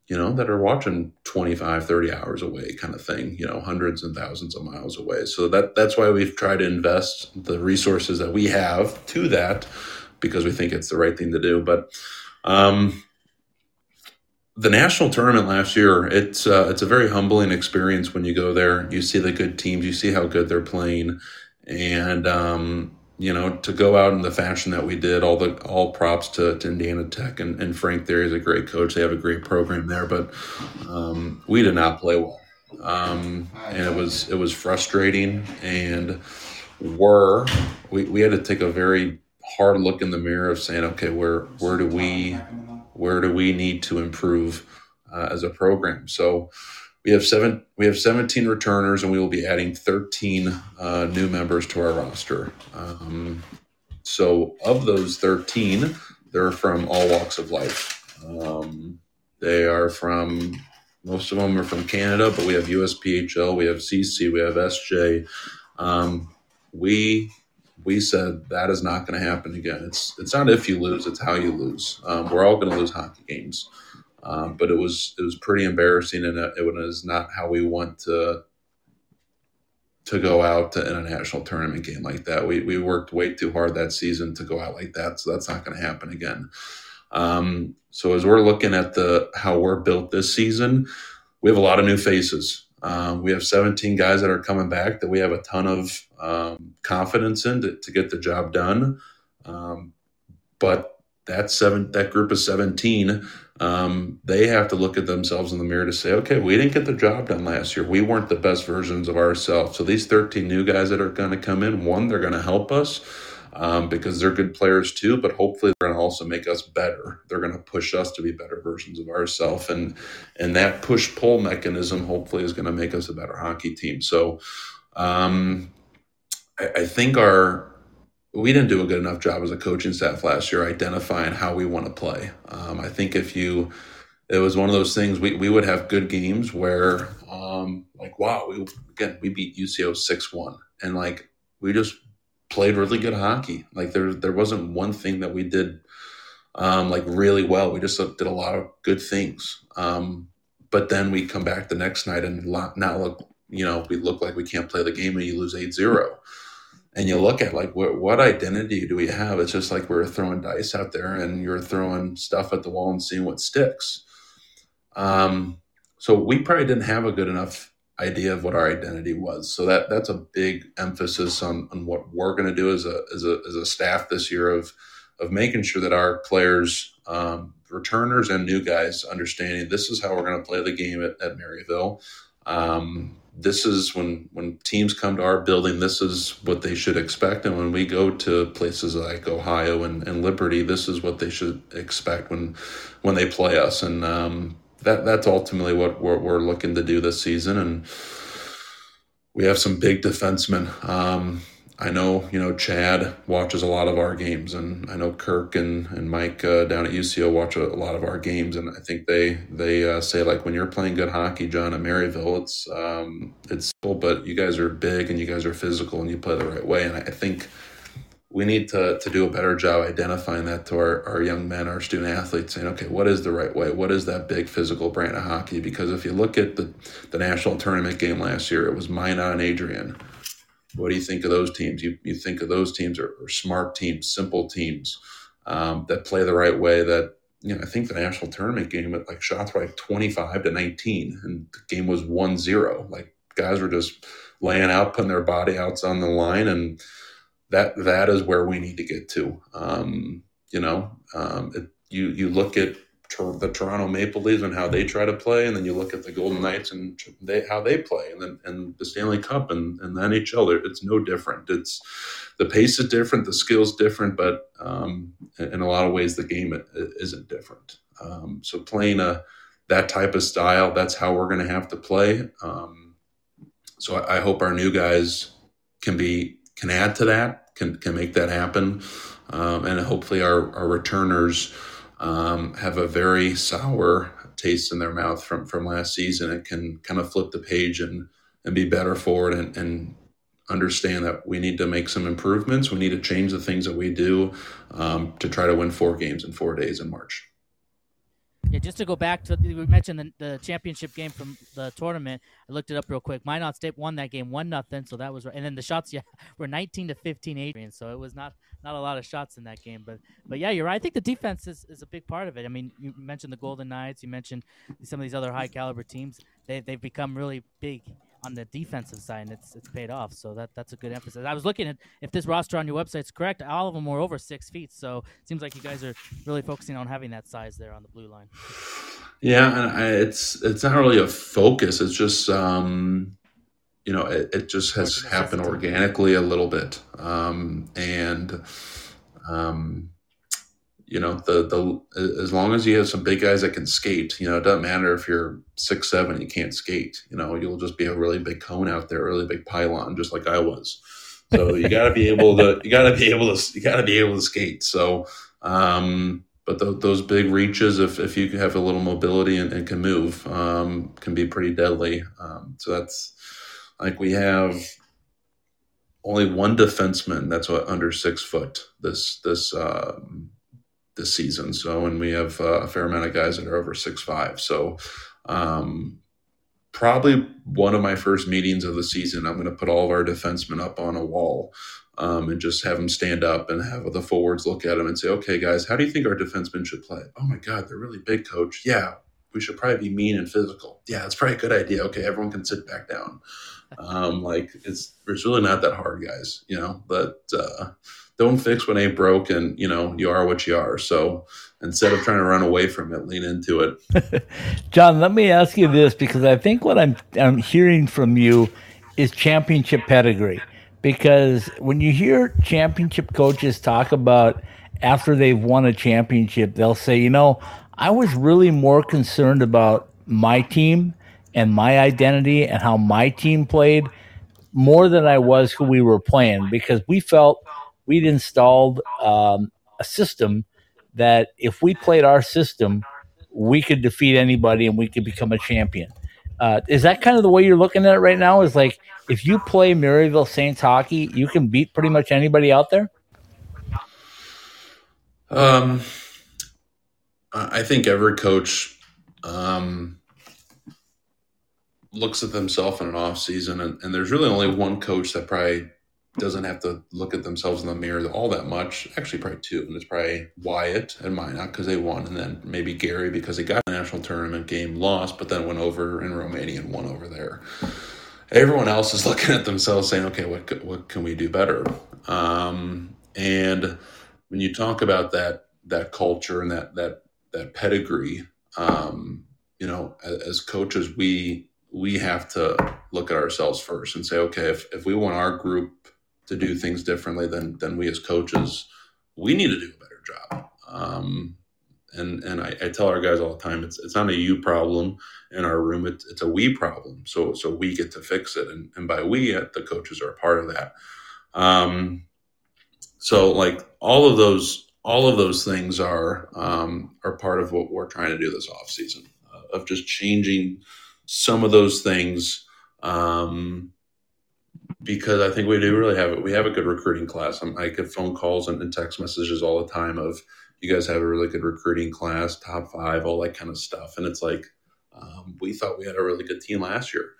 you know, that are watching 25, 30 hours away kind of thing, you know, hundreds and thousands of miles away. So that that's why we've tried to invest the resources that we have to that because we think it's the right thing to do. But um, the national tournament last year, it's uh, it's a very humbling experience when you go there. You see the good teams, you see how good they're playing, and um, you know to go out in the fashion that we did. All the all props to, to Indiana Tech and, and Frank. There is a great coach. They have a great program there, but um, we did not play well, um, and it was it was frustrating. And we're we, we had to take a very hard look in the mirror of saying, okay, where where do we where do we need to improve uh, as a program? So we have seven we have 17 returners, and we will be adding 13 uh, new members to our roster. Um, so of those 13, they're from all walks of life. Um, they are from most of them are from Canada, but we have USPHL, we have CC, we have SJ. Um, we we said that is not going to happen again. It's it's not if you lose; it's how you lose. Um, we're all going to lose hockey games, um, but it was it was pretty embarrassing, and it, it was not how we want to to go out to, in a national tournament game like that. We we worked way too hard that season to go out like that, so that's not going to happen again. Um, so as we're looking at the how we're built this season, we have a lot of new faces. Um, we have 17 guys that are coming back that we have a ton of um, confidence in to, to get the job done. Um, but that seven that group of 17, um, they have to look at themselves in the mirror to say, okay, we didn't get the job done last year. We weren't the best versions of ourselves. So these 13 new guys that are going to come in, one, they're going to help us um, because they're good players too, but hopefully they're going to also make us better. They're going to push us to be better versions of ourselves, and and that push pull mechanism hopefully is going to make us a better hockey team. So, um, I, I think our we didn't do a good enough job as a coaching staff last year identifying how we want to play. Um, I think if you it was one of those things we, we would have good games where um, like wow we again we beat UCO six one and like we just played really good hockey. Like there there wasn't one thing that we did um, like really well. We just did a lot of good things. Um, but then we come back the next night and now look, you know, we look like we can't play the game and you lose 8-0. And you look at like what what identity do we have? It's just like we're throwing dice out there and you're throwing stuff at the wall and seeing what sticks. Um, so we probably didn't have a good enough idea of what our identity was. So that that's a big emphasis on, on what we're going to do as a, as a as a staff this year of of making sure that our players, um, returners and new guys, understanding this is how we're going to play the game at, at Maryville. Um, this is when when teams come to our building this is what they should expect and when we go to places like ohio and, and liberty this is what they should expect when when they play us and um, that that's ultimately what we're, we're, looking to do this season and we have some big defensemen. Um, I know, you know, Chad watches a lot of our games, and I know Kirk and, and Mike uh, down at UCO watch a, a, lot of our games, and I think they they uh, say like when you're playing good hockey, John at Maryville, it's um, it's but you guys are big and you guys are physical and you play the right way, and I think we need to to do a better job identifying that to our, our young men, our student athletes, saying, okay, what is the right way? What is that big physical brand of hockey? Because if you look at the the national tournament game last year, it was Minot and Adrian what do you think of those teams? You, you think of those teams are, are smart teams, simple teams um, that play the right way. That you know, I think the national tournament game, like shots were like twenty five to nineteen, and the game was 1-0. Like guys were just laying out, putting their body outs on the line, and that that is where we need to get to. Um, you know, um, it, you you look at the Toronto Maple Leafs and how they try to play, and then you look at the Golden Knights and they how they play, and then and the Stanley Cup and, and the NHL. It's no different. It's the pace is different, the skills different, but um, in a lot of ways the game isn't different. Um, so playing a that type of style, that's how we're going to have to play. Um, so I, I hope our new guys can be can add to that, can can make that happen, um, and hopefully our our returners um, have a very sour taste in their mouth from from last season. It can kind of flip the page and and be better forward and, and understand that we need to make some improvements. We need to change the things that we do um, to try to win four games in four days in march yeah, just to go back to we mentioned the, the, championship game from the tournament. I looked it up real quick. Minot State won that game one nothing, so that was right. And then the shots, yeah, were nineteen to 15 Adrian, so it was not not a lot of shots in that game. But but yeah, you're right. I think the defense is, is a big part of it. I mean, you mentioned the Golden Knights, you mentioned some of these other high caliber teams. They they've become really big on the defensive side, and it's it's paid off. So that that's a good emphasis. I was looking at if this roster on your website is correct, all of them were over six feet. So it seems like you guys are really focusing on having that size there on the blue line. Yeah, and I, it's it's not really a focus. It's just um, you know it, it just has happened organically a little bit, um, and um, you know the the as long as you have some big guys that can skate you know it doesn't matter if you're six seven you can't skate you know you'll just be a really big cone out there a really big pylon just like i was. So you got to be able to you got to be able to you got to be able to skate. So um but th- those big reaches if, if you have a little mobility and, and can move um, can be pretty deadly. Um, so that's like we have only one defenseman that's what under six foot this this um, this season. So, and we have uh, a fair amount of guys that are over six five. So, um, probably one of my first meetings of the season, I'm going to put all of our defensemen up on a wall um, and just have them stand up and have the forwards look at them and say, "Okay, guys, how do you think our defensemen should play?" Oh my God, they're really big, coach. Yeah, we should probably be mean and physical. Yeah, that's probably a good idea. Okay, everyone can sit back down. Um, like it's it's really not that hard, guys. You know, but. Uh, don't fix what ain't broken. you know you are what you are. So instead of trying to run away from it lean into it. John let me ask you this because i think what i'm i'm hearing from you is championship pedigree. Because when you hear championship coaches talk about after they've won a championship they'll say you know i was really more concerned about my team and my identity and how my team played more than i was who we were playing. Because we felt we'd installed um, a system that if we played our system, we could defeat anybody and we could become a champion. Uh, is that kind of the way you're looking at it right now? Is like if you play Maryville Saints hockey, you can beat pretty much anybody out there. Um, I think every coach um, looks at themselves in an off season, and, and there's really only one coach that probably doesn't have to look at themselves in the mirror all that much. Actually, probably two, and it's probably Wyatt and Minot because they won, and then maybe Gary because he got the national tournament game, lost, but then went over in Romania and won over there. Everyone else is looking at themselves saying, "Okay, what what can we do better?" Um, and when you talk about that that culture and that that that pedigree, um, you know, as, as coaches, we we have to look at ourselves first and say, okay, if, if we want our group to do things differently than than we as coaches, we need to do a better job. Um, and and I, I, tell our guys all the time, it's it's not a you problem in our room, it's, it's a we problem. So so we get to fix it, and and by we, uh, the coaches are a part of that. Um, so like all of those all of those things are um, are part of what we're trying to do this off season uh, of just changing some of those things. Um, because I think we do really have it. We have a good recruiting class. I get phone calls and, and, text messages all the time of you guys have a really good recruiting class, top five, all that kind of stuff. And it's like um, we thought we had a really good team last year,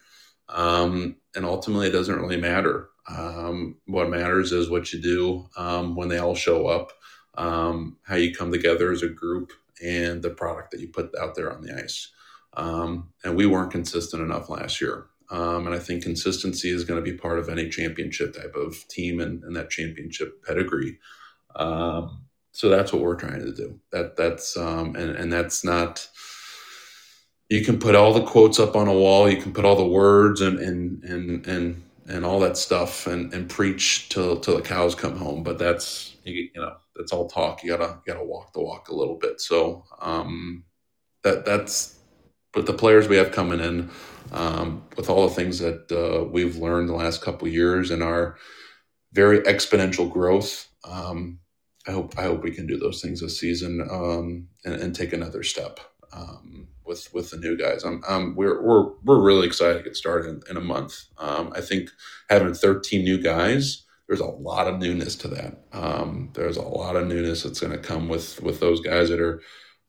um, and ultimately it doesn't really matter. Um, what matters is what you do um, when they all show up, um, how you come together as a group, and the product that you put out there on the ice. Um, and we weren't consistent enough last year. Um, and I think consistency is going to be part of any championship type of team and, and that championship pedigree. Um, so that's what we're trying to do. That that's um, and and that's not. You can put all the quotes up on a wall. You can put all the words and and and and and all that stuff and and preach till till the cows come home. But that's you, you know that's all talk. You gotta you gotta walk the walk a little bit. So um, that that's but the players we have coming in um, with all the things that uh, we've learned the last couple years and our very exponential growth. Um, I hope I hope we can do those things this season um, and, and, take another step um, with with the new guys. I'm, we're we're we're really excited to get started in, in a month. Um, I think having 13 new guys, there's a lot of newness to that. Um, there's a lot of newness that's going to come with with those guys that are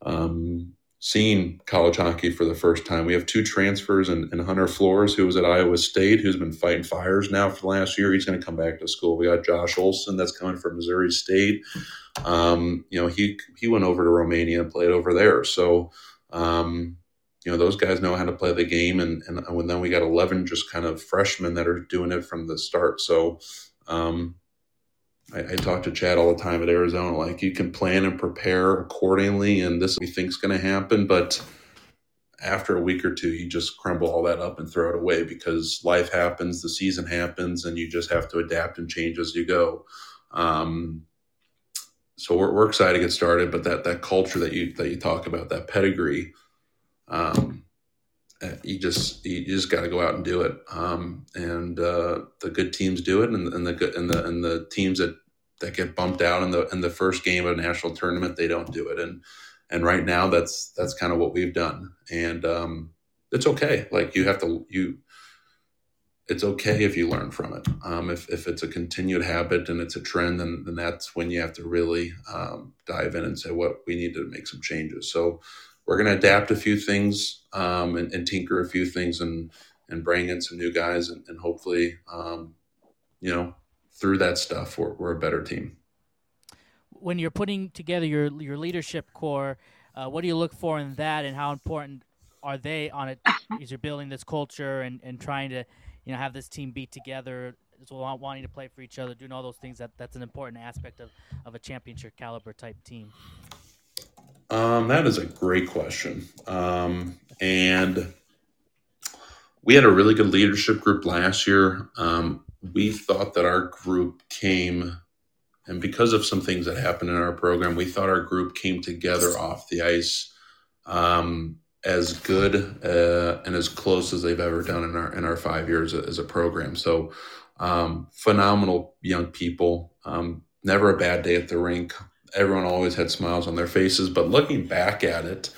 um, seeing college hockey for the first time. We have two transfers and, and Hunter Flores, who was at Iowa State, who's been fighting fires now for the last year. He's going to come back to school. We got Josh Olson that's coming from Missouri State. Um, you know, he he went over to Romania and played over there. So, um, you know, those guys know how to play the game. And, and, and then we got 11 just kind of freshmen that are doing it from the start. So, um, I, I, talk to Chad all the time at Arizona. Like you can plan and prepare accordingly, and this we think is going to happen. But after a week or two, you just crumble all that up and throw it away because life happens, the season happens, and you just have to adapt and change as you go. Um, so we're, we're excited to get started, but that that culture that you that you talk about, that pedigree, um, you just you just got to go out and do it. Um, and uh, the good teams do it, and, and the good and the and the teams that that get bumped out in the in the first game of a national tournament, they don't do it. And and right now, that's that's kind of what we've done, and um, it's okay. Like you have to you. It's okay if you learn from it. Um, if, if it's a continued habit and it's a trend, then, then that's when you have to really um, dive in and say, what we need to make some changes. So we're going to adapt a few things um, and, and, tinker a few things and and bring in some new guys and, and hopefully um, you know through that stuff we're, we're a better team. When you're putting together your your leadership core uh, what do you look for in that and how important are they on it? As you're building this culture and, and trying to you know have this team be together wanting to play for each other doing all those things that that's an important aspect of, of a championship caliber type team um, that is a great question. Um, and we had a really good leadership group last year. Um, we thought that our group came, and because of some things that happened in our program, we thought our group came together off the ice um, as good uh, and as close as they've ever done in our in our five years as a program. So um, phenomenal young people. Um, never a bad day at the rink everyone always had smiles on their faces. But looking back at it,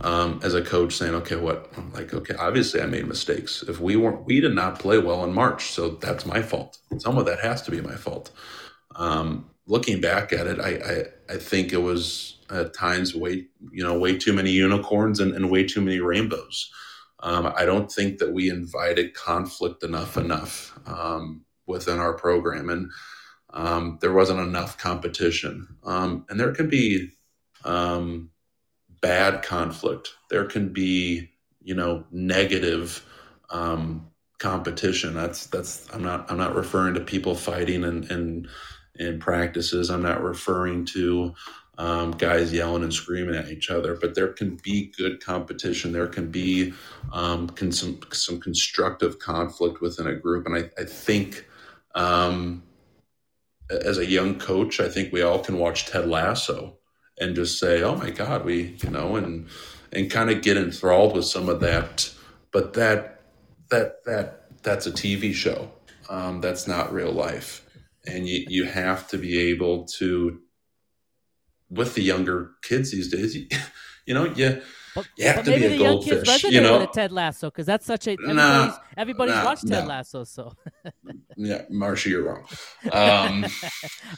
um, as a coach, saying, "Okay, what?" I'm like, "Okay, obviously I made mistakes. If we weren't, we did not play well in March, so that's my fault. Some of that has to be my fault." Um, looking back at it, I, I I think it was at times way you know way too many unicorns and, and way too many rainbows. Um, I don't think that we invited conflict enough enough um, within our program, and um, there wasn't enough competition. Um, and there can be um, bad conflict. There can be you know negative um, competition. That's that's I'm not I'm not referring to people fighting and and in practices. I'm not referring to um, guys yelling and screaming at each other, but there can be good competition. There can be um, can some some constructive conflict within a group, and I, I think um, as a young coach, I think we all can watch Ted Lasso and just say, "Oh my God, we," you know, and and kind of get enthralled with some of that. But that that that that's a TV show. Um, that's not real life, and you you have to be able to with the younger kids these days. You, you know, you But, You have but to maybe be a the young kids resonate you know? with Ted Lasso because that's such a everybody's, Nah, everybody's nah, watched Ted no. Lasso. So yeah, Marsha, you're wrong. Um,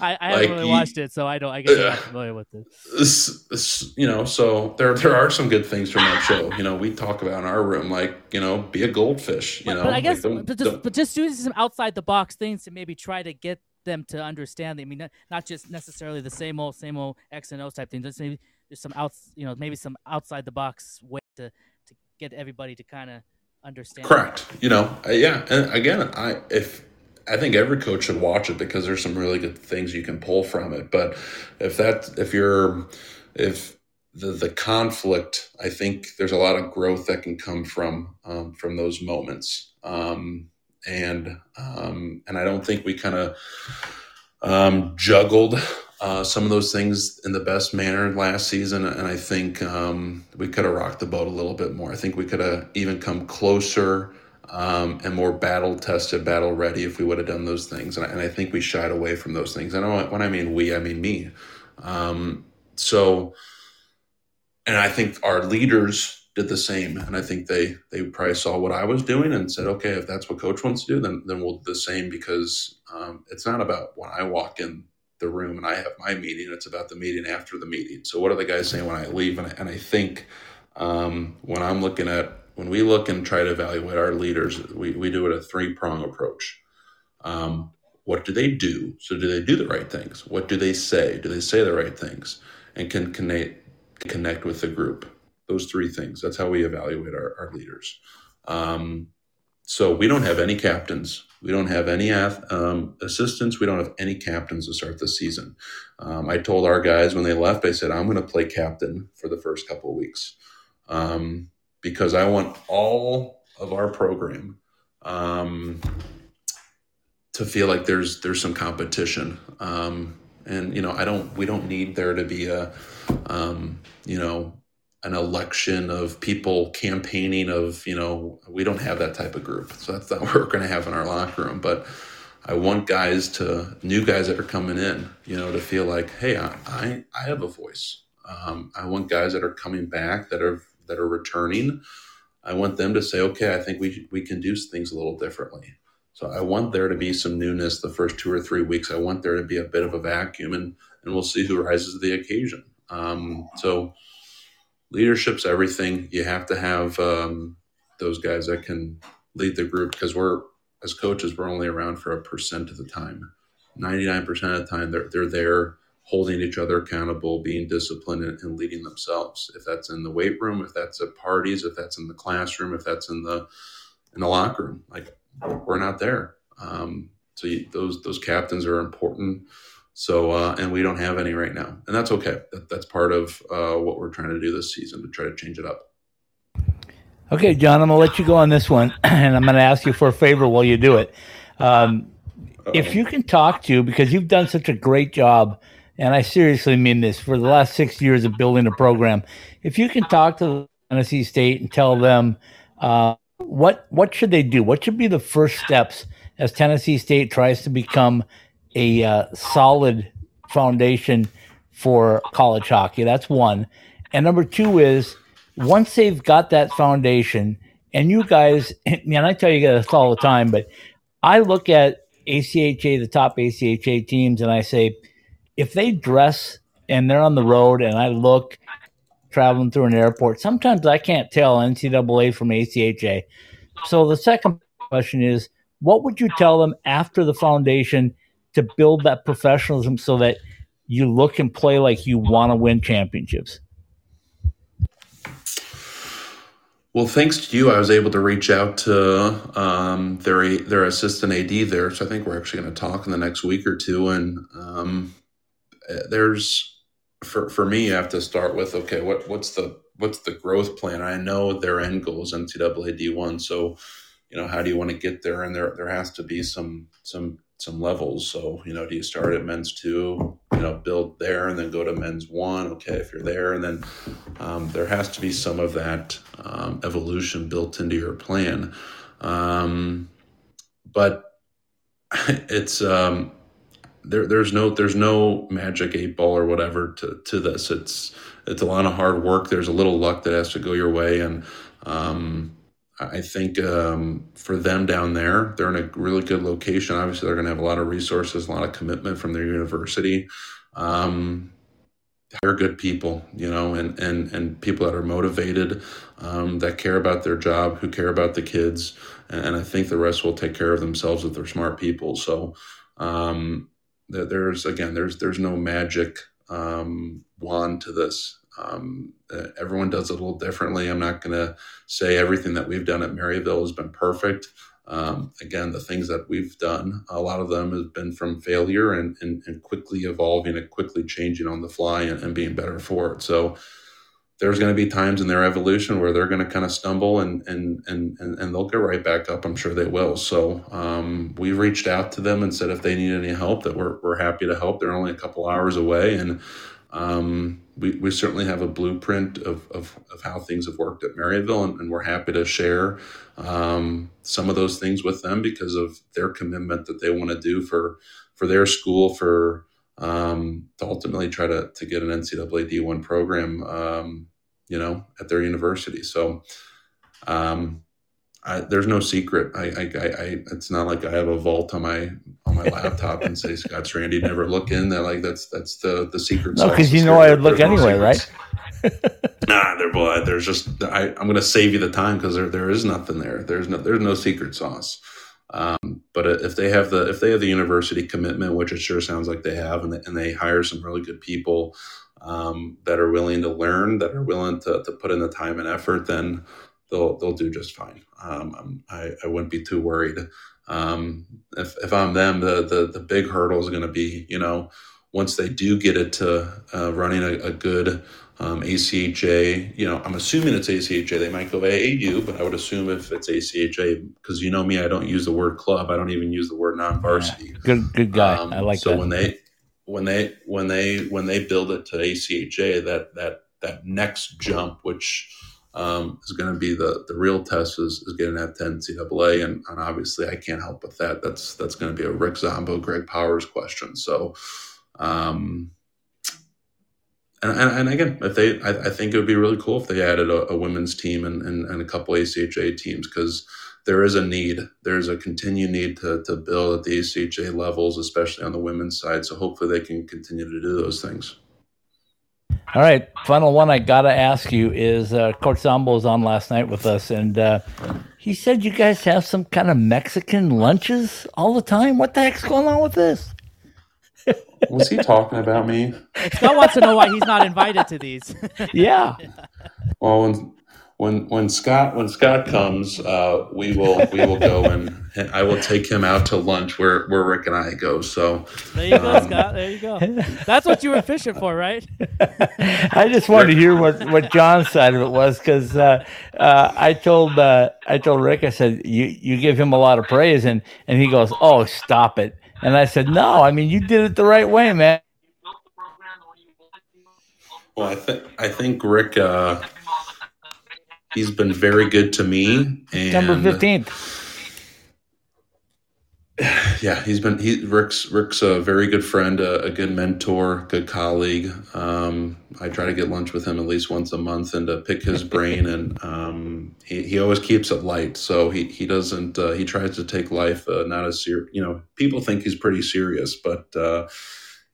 I, I Like, haven't really watched it, so I don't. I guess I'm not familiar with it. this, this, you know, so there there are some good things from that show. You know, we talk about in our room, like you know, be a goldfish. You But, know, but I Like, guess, don't- but just but just doing some outside the box things to maybe try to get them to understand. I mean, not, not just necessarily the same old same old X and O type thing. Just maybe there's some outs, you know, maybe some outside the box way to to get everybody to kind of understand. Correct. You know, yeah. And again, I if I think every coach should watch it because there's some really good things you can pull from it. But if that if you're if the the conflict, I think there's a lot of growth that can come from um, from those moments. Um, and um, and I don't think we kind of um, juggled uh, some of those things in the best manner last season, and I think um, we could have rocked the boat a little bit more. I think we could have even come closer um, and more battle tested, battle ready if we would have done those things. And I, and I think we shied away from those things. And when I mean we, I mean me. Um, so, and I think our leaders did the same. And I think they they probably saw what I was doing and said, okay, if that's what coach wants to do, then then we'll do the same because um, it's not about when I walk in the room and I have my meeting. It's about the meeting after the meeting. So what are the guys saying when I leave? And I, and I think um, when I'm looking at when we look and try to evaluate our leaders, we, we do it a three prong approach. Um, what do they do? So do they do the right things? What do they say? Do they say the right things? And can connect connect with the group? Those three things. That's how we evaluate our, our leaders. Um, so we don't have any captains. We don't have any um, assistants. We don't have any captains to start the season. Um, I told our guys when they left, I said, I'm going to play captain for the first couple of weeks um, because I want all of our program um, to feel like there's there's some competition. Um, and you know, I don't. We don't need there to be a, um, you know, an election of people campaigning of you know we don't have that type of group. So that's not what we're going to have in our locker room. But i want guys to new guys that are coming in you know to feel like hey i i, I have a voice. Um, i want guys that are coming back that are that are returning. I want them to say okay i think we we can do things a little differently. So i want there to be some newness the first two or three weeks. I want there to be a bit of a vacuum and and we'll see who rises to the occasion. Um, so leadership's everything. You have to have um, those guys that can lead the group because we're as coaches we're only around for a percent of the time. Ninety nine percent of the time they're they're there holding each other accountable, being disciplined, and, and leading themselves. If that's in the weight room, if that's at parties, if that's in the classroom, if that's in the in the locker room, like we're not there. Um, so you, those those captains are important. So, uh, and we don't have any right now, and that's okay. That, that's part of uh, what we're trying to do this season to try to change it up. Okay, John, I'm going to let you go on this one, and I'm going to ask you for a favor while you do it. Um, if you can talk to, because you've done such a great job, and I seriously mean this, for the last six years of building a program, if you can talk to Tennessee State and tell them uh, what what should they do, what should be the first steps as Tennessee State tries to become a uh, solid foundation for college hockey. That's one. And number two is once they've got that foundation, and you guys, man, I tell you guys all the time, but I look at ACHA, the top ACHA teams, and I say, if they dress and they're on the road, and I look traveling through an airport, sometimes I can't tell NCAA from ACHA. So the second question is, what would you tell them after the foundation to build that professionalism so that you look and play like you want to win championships? Well, thanks to you, I was able to reach out to um, their their assistant AD there. So I think we're actually going to talk in the next week or two. And um, there's for for me, you have to start with okay, what what's the what's the growth plan? I know their end goal is NCAA D one, so you know how do you want to get there? And there there has to be some some some levels. So, you know, do you start at men's two, you know, build there and then go to men's one? Okay, if you're there, and then um, there has to be some of that um, evolution built into your plan. Um, but it's um, there. There's no there's no magic eight ball or whatever to to this. It's it's a lot of hard work. There's a little luck that has to go your way, and um, I think um, for them down there, they're in a really good location. Obviously, they're going to have a lot of resources, a lot of commitment from their university. Um, they're good people, you know, and and and people that are motivated, um, that care about their job, who care about the kids, and, and, I think the rest will take care of themselves if they're smart people. So um, there's again, there's there's no magic um, wand to this. Um, uh, everyone does it a little differently. I'm not going to say everything that we've done at Maryville has been perfect. Um, again, the things that we've done, a lot of them have been from failure and, and, and quickly evolving and quickly changing on the fly and, and being better for it. So there's going to be times in their evolution where they're going to kind of stumble and, and, and, and, they'll get right back up. I'm sure they will. So um, we reached out to them and said if they need any help, that we're, we're happy to help. They're only a couple hours away and um, we, we certainly have a blueprint of, of, of, how things have worked at Maryville, and, and we're happy to share um, some of those things with them because of their commitment that they want to do for for their school for um, to ultimately try to, to get an NCAA D1 program, um, you know, at their university. So um, I, there's no secret. I, I, I, it's not like I have a vault on my on my laptop and say Scott Strandy never look in. That like that's that's the the secret. No, because you know I would look anyway, right? nah, they're blood. There's just I, am going to save you the time because there there is nothing there. There's no there's no secret sauce. Um, but if they have the if they have the university commitment, which it sure sounds like they have, and they, and they hire some really good people um, that are willing to learn, that are willing to to put in the time and effort, then they'll they'll do just fine. Um, I, I wouldn't be too worried. Um, if, if I'm them, the, the, the big hurdle is going to be, you know, once they do get it to uh, running a, a good um, ACHA, you know, I'm assuming it's ACHA. They might go AAU, but I would assume if it's ACHA, because you know me, I don't use the word club. I don't even use the word non-varsity. Yeah. Good, good guy. Um, I like so that. So when they, when they, when they, when they build it to ACHA, that that that next jump, which um, is going to be the the real test is, is getting that 10 NCAA, and, and obviously I can't help with that. That's that's going to be a Rick Zombo, Greg Powers question. So, um, and, and, and again, if they, I, I, think it would be really cool if they added a, a women's team and, and, and, a couple ACHA teams because there is a need. There's a continued need to, to build at the ACHA levels, especially on the women's side. So hopefully they can continue to do those things. All right, final one I gotta ask you is uh, Coach Zombo was on last night with us, and uh, he said you guys have some kind of Mexican lunches all the time. What the heck's going on with this? Was he talking about me? Scott wants to know why he's not invited to these. yeah. Well, when when when Scott when Scott comes, uh, we will we will go and I will take him out to lunch where where Rick and I go. So there you go, um, Scott. There you go. That's what you were fishing for, right? I just wanted to hear what what John's side of it was because uh, uh, I told uh, I told Rick I said you you give him a lot of praise and and he goes oh stop it and I said no I mean you did it the right way man. Well, I think I think Rick uh, He's been very good to me. And Number fifteenth. yeah, he's been he Rick's Rick's a very good friend, a, a good mentor, good colleague. Um, I try to get lunch with him at least once a month and to pick his brain, and um, he he always keeps it light. So he he doesn't uh, he tries to take life uh, not as serious. You know, people think he's pretty serious, but uh,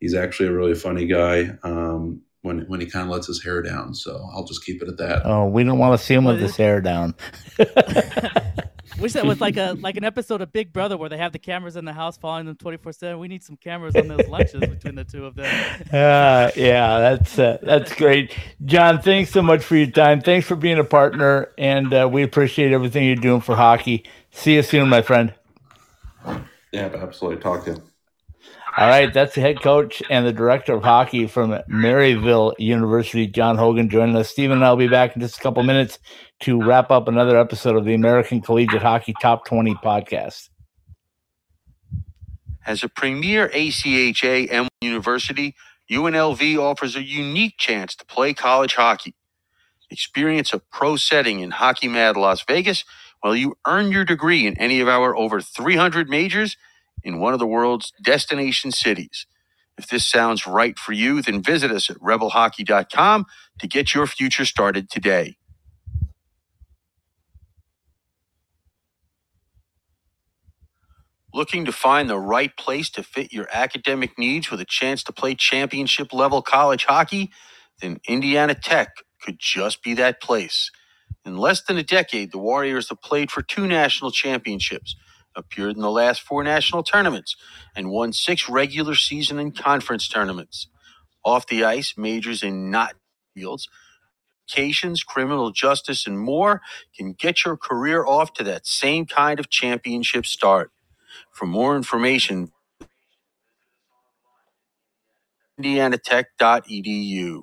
he's actually a really funny guy. Um, when when he kind of lets his hair down, so I'll just keep it at that. Oh, we don't want to see him with his hair down. Wish that was like a like an episode of Big Brother where they have the cameras in the house following them twenty four seven. We need some cameras on those lunches between the two of them. Uh, yeah, that's uh, that's great, John. Thanks so much for your time. Thanks for being a partner, and uh, we appreciate everything you're doing for hockey. See you soon, my friend. Yeah, absolutely. Talk to you. All right, that's the head coach and the director of hockey from Maryville University, John Hogan, joining us. Steven and I'll be back in just a couple minutes to wrap up another episode of the American Collegiate Hockey Top 20 podcast. As a premier ACHA M1 university, UNLV offers a unique chance to play college hockey. Experience a pro setting in Hockey Mad Las Vegas while you earn your degree in any of our over 300 majors in one of the world's destination cities. If this sounds right for you, then visit us at rebelhockey.com to get your future started today. Looking to find the right place to fit your academic needs with a chance to play championship level college hockey? Then Indiana Tech could just be that place. In less than a decade, the Warriors have played for two national championships, appeared in the last four national tournaments, and won six regular season and conference tournaments. Off the ice, majors in not fields, vacations, criminal justice, and more can get your career off to that same kind of championship start. For more information, indianatech.edu.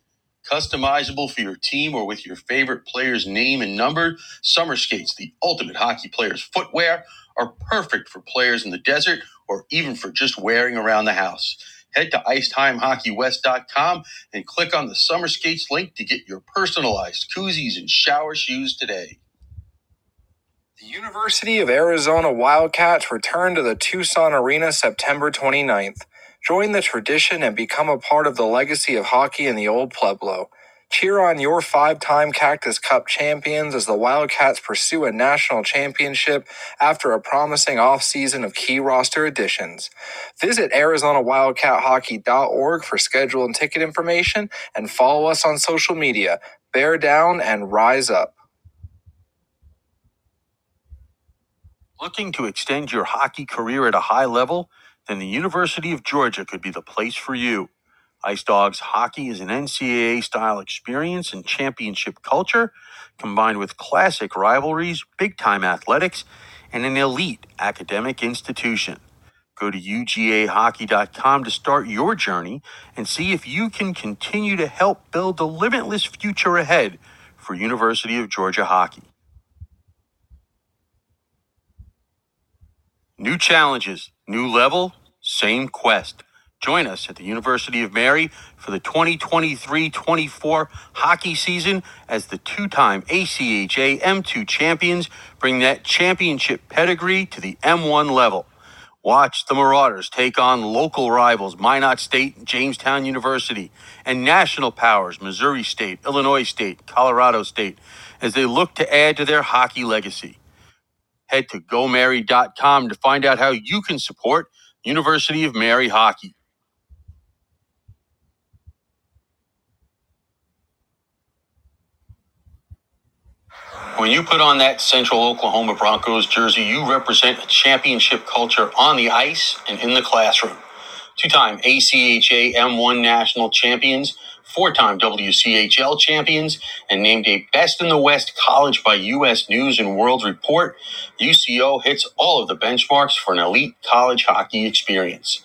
Customizable for your team or with your favorite player's name and number, summer skates, the ultimate hockey player's footwear, are perfect for players in the desert or even for just wearing around the house. Head to IceTimeHockeyWest.com and click on the summer skates link to get your personalized koozies and shower shoes today. The University of Arizona Wildcats return to the Tucson Arena September 29th. Join the tradition and become a part of the legacy of hockey in the Old Pueblo. Cheer on your five time Cactus Cup champions as the Wildcats pursue a national championship after a promising offseason of key roster additions. Visit ArizonaWildcatHockey.org for schedule and ticket information and follow us on social media. Bear down and rise up. Looking to extend your hockey career at a high level? Then the University of Georgia could be the place for you. Ice Dogs hockey is an NCAA style experience and championship culture combined with classic rivalries, big time athletics, and an elite academic institution. Go to UGAhockey.com to start your journey and see if you can continue to help build the limitless future ahead for University of Georgia hockey. New challenges, new level, same quest. Join us at the University of Mary for the 2023 24 hockey season as the two time ACHA M2 champions bring that championship pedigree to the M1 level. Watch the Marauders take on local rivals Minot State, Jamestown University, and national powers Missouri State, Illinois State, Colorado State as they look to add to their hockey legacy. Head to gomary.com to find out how you can support University of Mary hockey. When you put on that Central Oklahoma Broncos jersey, you represent a championship culture on the ice and in the classroom. Two time ACHA M1 national champions, four time WCHL champions, and named a Best in the West college by U.S. News and World Report, UCO hits all of the benchmarks for an elite college hockey experience.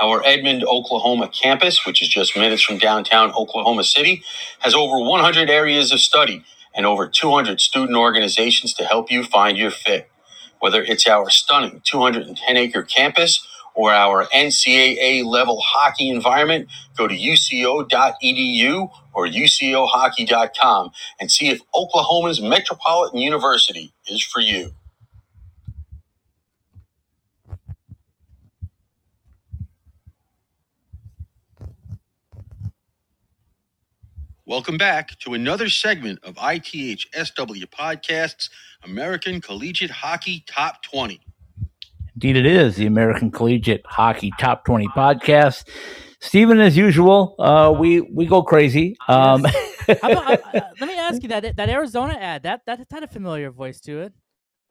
Our Edmond, Oklahoma campus, which is just minutes from downtown Oklahoma City, has over 100 areas of study and over 200 student organizations to help you find your fit. Whether it's our stunning 210 acre campus or our NCAA level hockey environment, go to uco.edu or ucohockey.com and see if Oklahoma's Metropolitan University is for you. Welcome back to another segment of ITHSW Podcast's American Collegiate Hockey Top 20. Indeed, it is the American Collegiate Hockey Top 20 podcast. Steven, as usual, uh, we we go crazy. Um, How about, uh, uh, let me ask you that that Arizona ad that that had a familiar voice to it.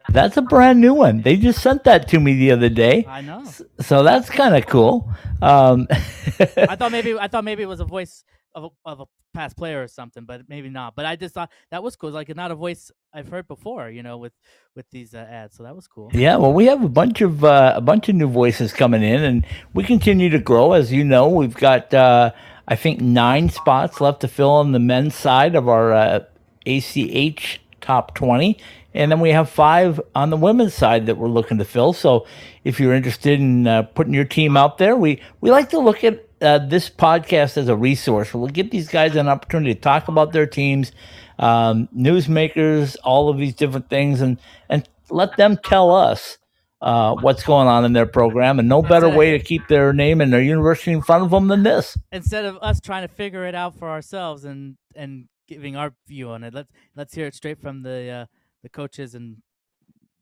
that's a brand new one. They just sent that to me the other day, I know. so that's kind of cool. Um, I thought maybe I thought maybe it was a voice of a, of a past player or something, but maybe not. But I just thought that was cool. Like not a voice I've heard before, you know, with with these uh, ads. So that was cool. Yeah, well, we have a bunch of uh, a bunch of new voices coming in, and we continue to grow. As you know, we've got uh, I think nine spots left to fill on the men's side of our uh, ACH top twenty, and then we have five on the women's side that we're looking to fill. So, if you're interested in uh, putting your team out there, we we like to look at uh, this podcast as a resource. We'll give these guys an opportunity to talk about their teams, um, newsmakers, all of these different things, and and let them tell us uh, what's going on in their program. And no better way to keep their name and their university in front of them than this. Instead of us trying to figure it out for ourselves and and giving our view on it, let's let's hear it straight from the uh, the coaches and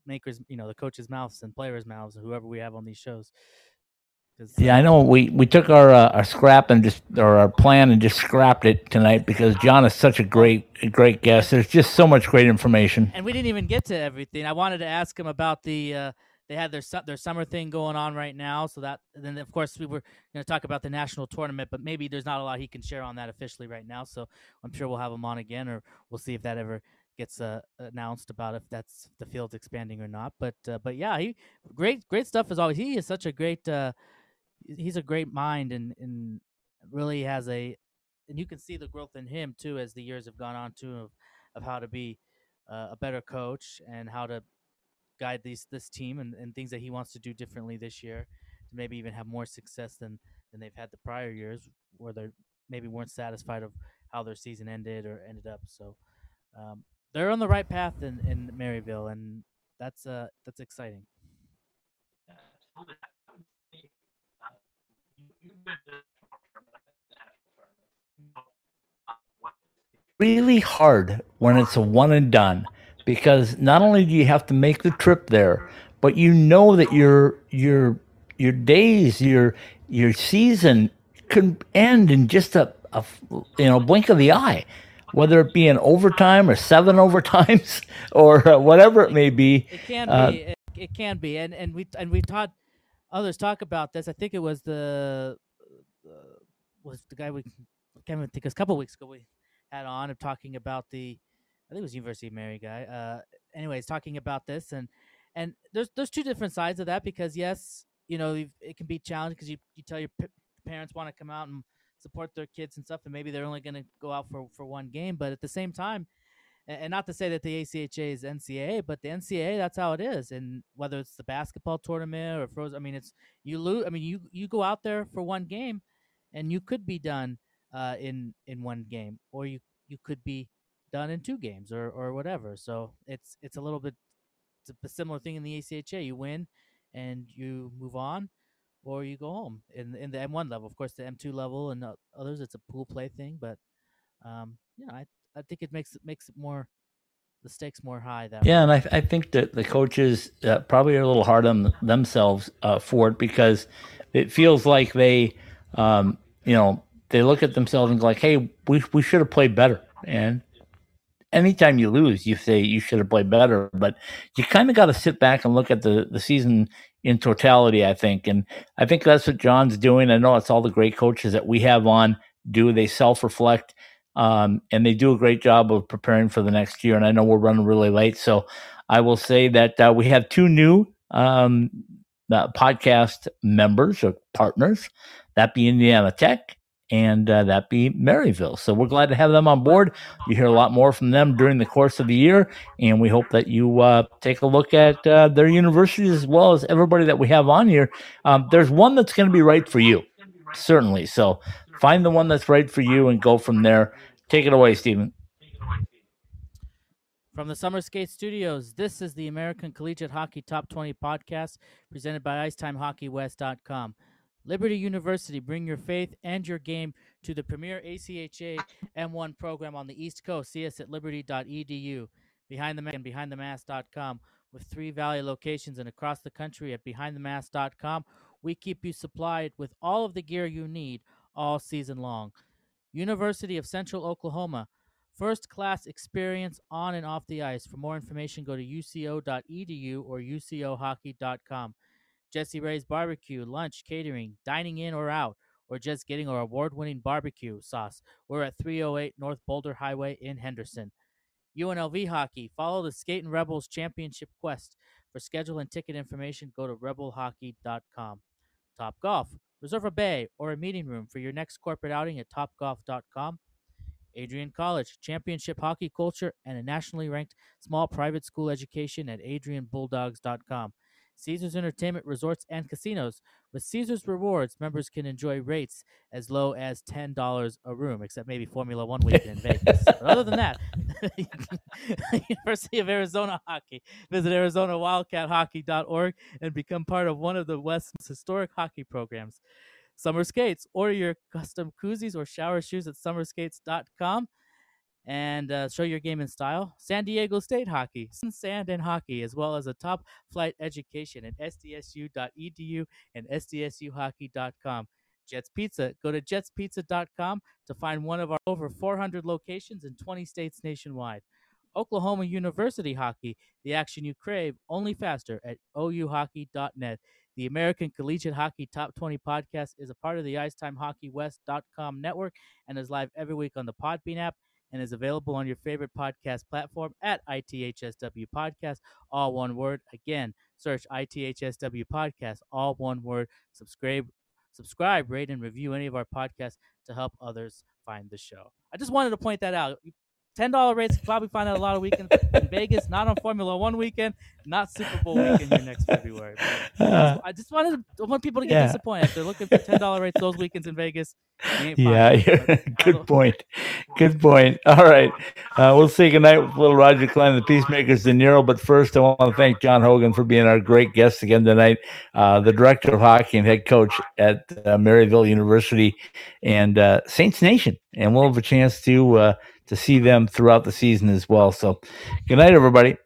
makers, you know, the coaches' mouths and players' mouths, whoever we have on these shows. Uh, Yeah, I know. We we took our uh, our scrap and just or our plan and just scrapped it tonight because John is such a great great guest. There's just so much great information. and we didn't even get to everything. I wanted to ask him about the uh, they had their su- their summer thing going on right now, so that and then of course we were going to talk about the national tournament, but maybe there's not a lot he can share on that officially right now. So I'm sure we'll have him on again, or we'll see if that ever gets uh, announced about if that's the field's expanding or not. But uh, but yeah, he great great stuff as always. He is such a great uh, he's a great mind and and really has a and you can see the growth in him too as the years have gone on too of, of how to be uh, a better coach and how to guide these this team and, and things that he wants to do differently this year to maybe even have more success than than they've had the prior years where they maybe weren't satisfied of how their season ended or ended up. So um, they're on the right path in, in Maryville and that's uh that's exciting really hard when it's a one and done because not only do you have to make the trip there, but you know that your your your days, your your season can end in just a, a you know blink of the eye, whether it be in overtime or seven overtimes or uh, whatever it may be. It can Uh, be. It, it can be, and and we and we taught others talk about this. I think it was the was the guy we can't even think. A couple weeks ago we had on of talking about the. I think it was University of Mary guy. Uh, anyways, talking about this and and there's there's two different sides of that because yes, you know it can be challenging because you you tell your p- parents want to come out and support their kids and stuff, and maybe they're only going to go out for for one game, but at the same time a- and not to say that the ACHA is NCAA, but the NCAA that's how it is. And whether it's the basketball tournament or frozen, I mean, it's you lose. I mean, you you go out there for one game, and you could be done uh, in in one game, or you you could be done in two games, or or whatever. So it's it's a little bit it's a similar thing in the ACHA. You win, and you move on. Or you go home in in the M1 level, of course. The M2 level and others, it's a pool play thing. But um, you know, I I think it makes it makes it more the stakes more high that Yeah, and I, I think that the coaches uh, probably are a little hard on themselves uh, for it because it feels like they, um, you know, they look at themselves and go like, "Hey, we we should have played better." And anytime you lose, you say you should have played better, but you kind of got to sit back and look at the the season in totality. I think, and I think that's what John's doing. I know it's all the great coaches that we have on do. They self reflect. Um, and they do a great job of preparing for the next year. And I know we're running really late, so I will say that uh, we have two new um, uh, podcast members or partners, that be Indiana Tech and uh, that be Maryville. So we're glad to have them on board. You hear a lot more from them during the course of the year, and we hope that you uh, take a look at uh, their universities as well as everybody that we have on here. Um, there's one that's going to be right for you, certainly. So find the one that's right for you and go from there. Take it away, Steven. From the Summer Skate Studios, this is the American Collegiate Hockey Top 20 podcast presented by IcetimeHockeyWest.com. Liberty University, bring your faith and your game to the premier ACHA M1 program on the East Coast. See us at liberty.edu, behind the mask and behindthemask.com with three Valley locations and across the country at behindthemask.com. We keep you supplied with all of the gear you need all season long. University of Central Oklahoma, first class experience on and off the ice. For more information, go to uco.edu or ucohockey.com. Jessie Rae's Barbecue, lunch, catering, dining in or out, or just getting our award winning barbecue sauce. We're at 308 North Boulder Highway in Henderson. UNLV Hockey, follow the Skating Rebels Championship Quest. For schedule and ticket information, go to rebelhockey.com. Top Golf, reserve a bay or a meeting room for your next corporate outing at topgolf.com. Adrian College, championship hockey culture, and a nationally ranked small private school education at adrianbulldogs.com. Caesars Entertainment Resorts and Casinos. With Caesars Rewards, members can enjoy rates as low as $10 a room, except maybe Formula One weekend in Vegas. But other than that, University of Arizona Hockey. Visit ArizonaWildcatHockey.org and become part of one of the West's historic hockey programs. Summer Skates. Order your custom koozies or shower shoes at summerskates.com and uh, show your game in style. San Diego State Hockey, sand and hockey, as well as a top flight education at sdsu.edu and sdsuhockey.com. Jets Pizza. Go to jetspizza.com to find one of our over 400 locations in 20 states nationwide. Oklahoma University Hockey, the action you crave, only faster at ouhockey.net. The American Collegiate Hockey Top 20 podcast is a part of the IcetimeHockeyWest.com network and is live every week on the Podbean app and is available on your favorite podcast platform at ITHSW Podcast, all one word. Again, search ITHSW Podcast, all one word. Subscribe, subscribe, rate, and review any of our podcasts to help others find the show. I just wanted to point that out. Ten dollar rates, probably find that a lot of weekends in Vegas, not on Formula One weekend, not Super Bowl weekend here next February. But I just wanted to, I want people to get Yeah. disappointed. If they're looking for ten dollar rates those weekends in Vegas, Yeah, good point. Good point. All right. Uh, we'll say goodnight with little Roger Clyne the Peacemakers De Niro. But first, I want to thank John Hogan for being our great guest again tonight, uh, the director of hockey and head coach at uh, Maryville University and uh, Saints Nation. And we'll have a chance to uh, to see them throughout the season as well. So, good night, everybody.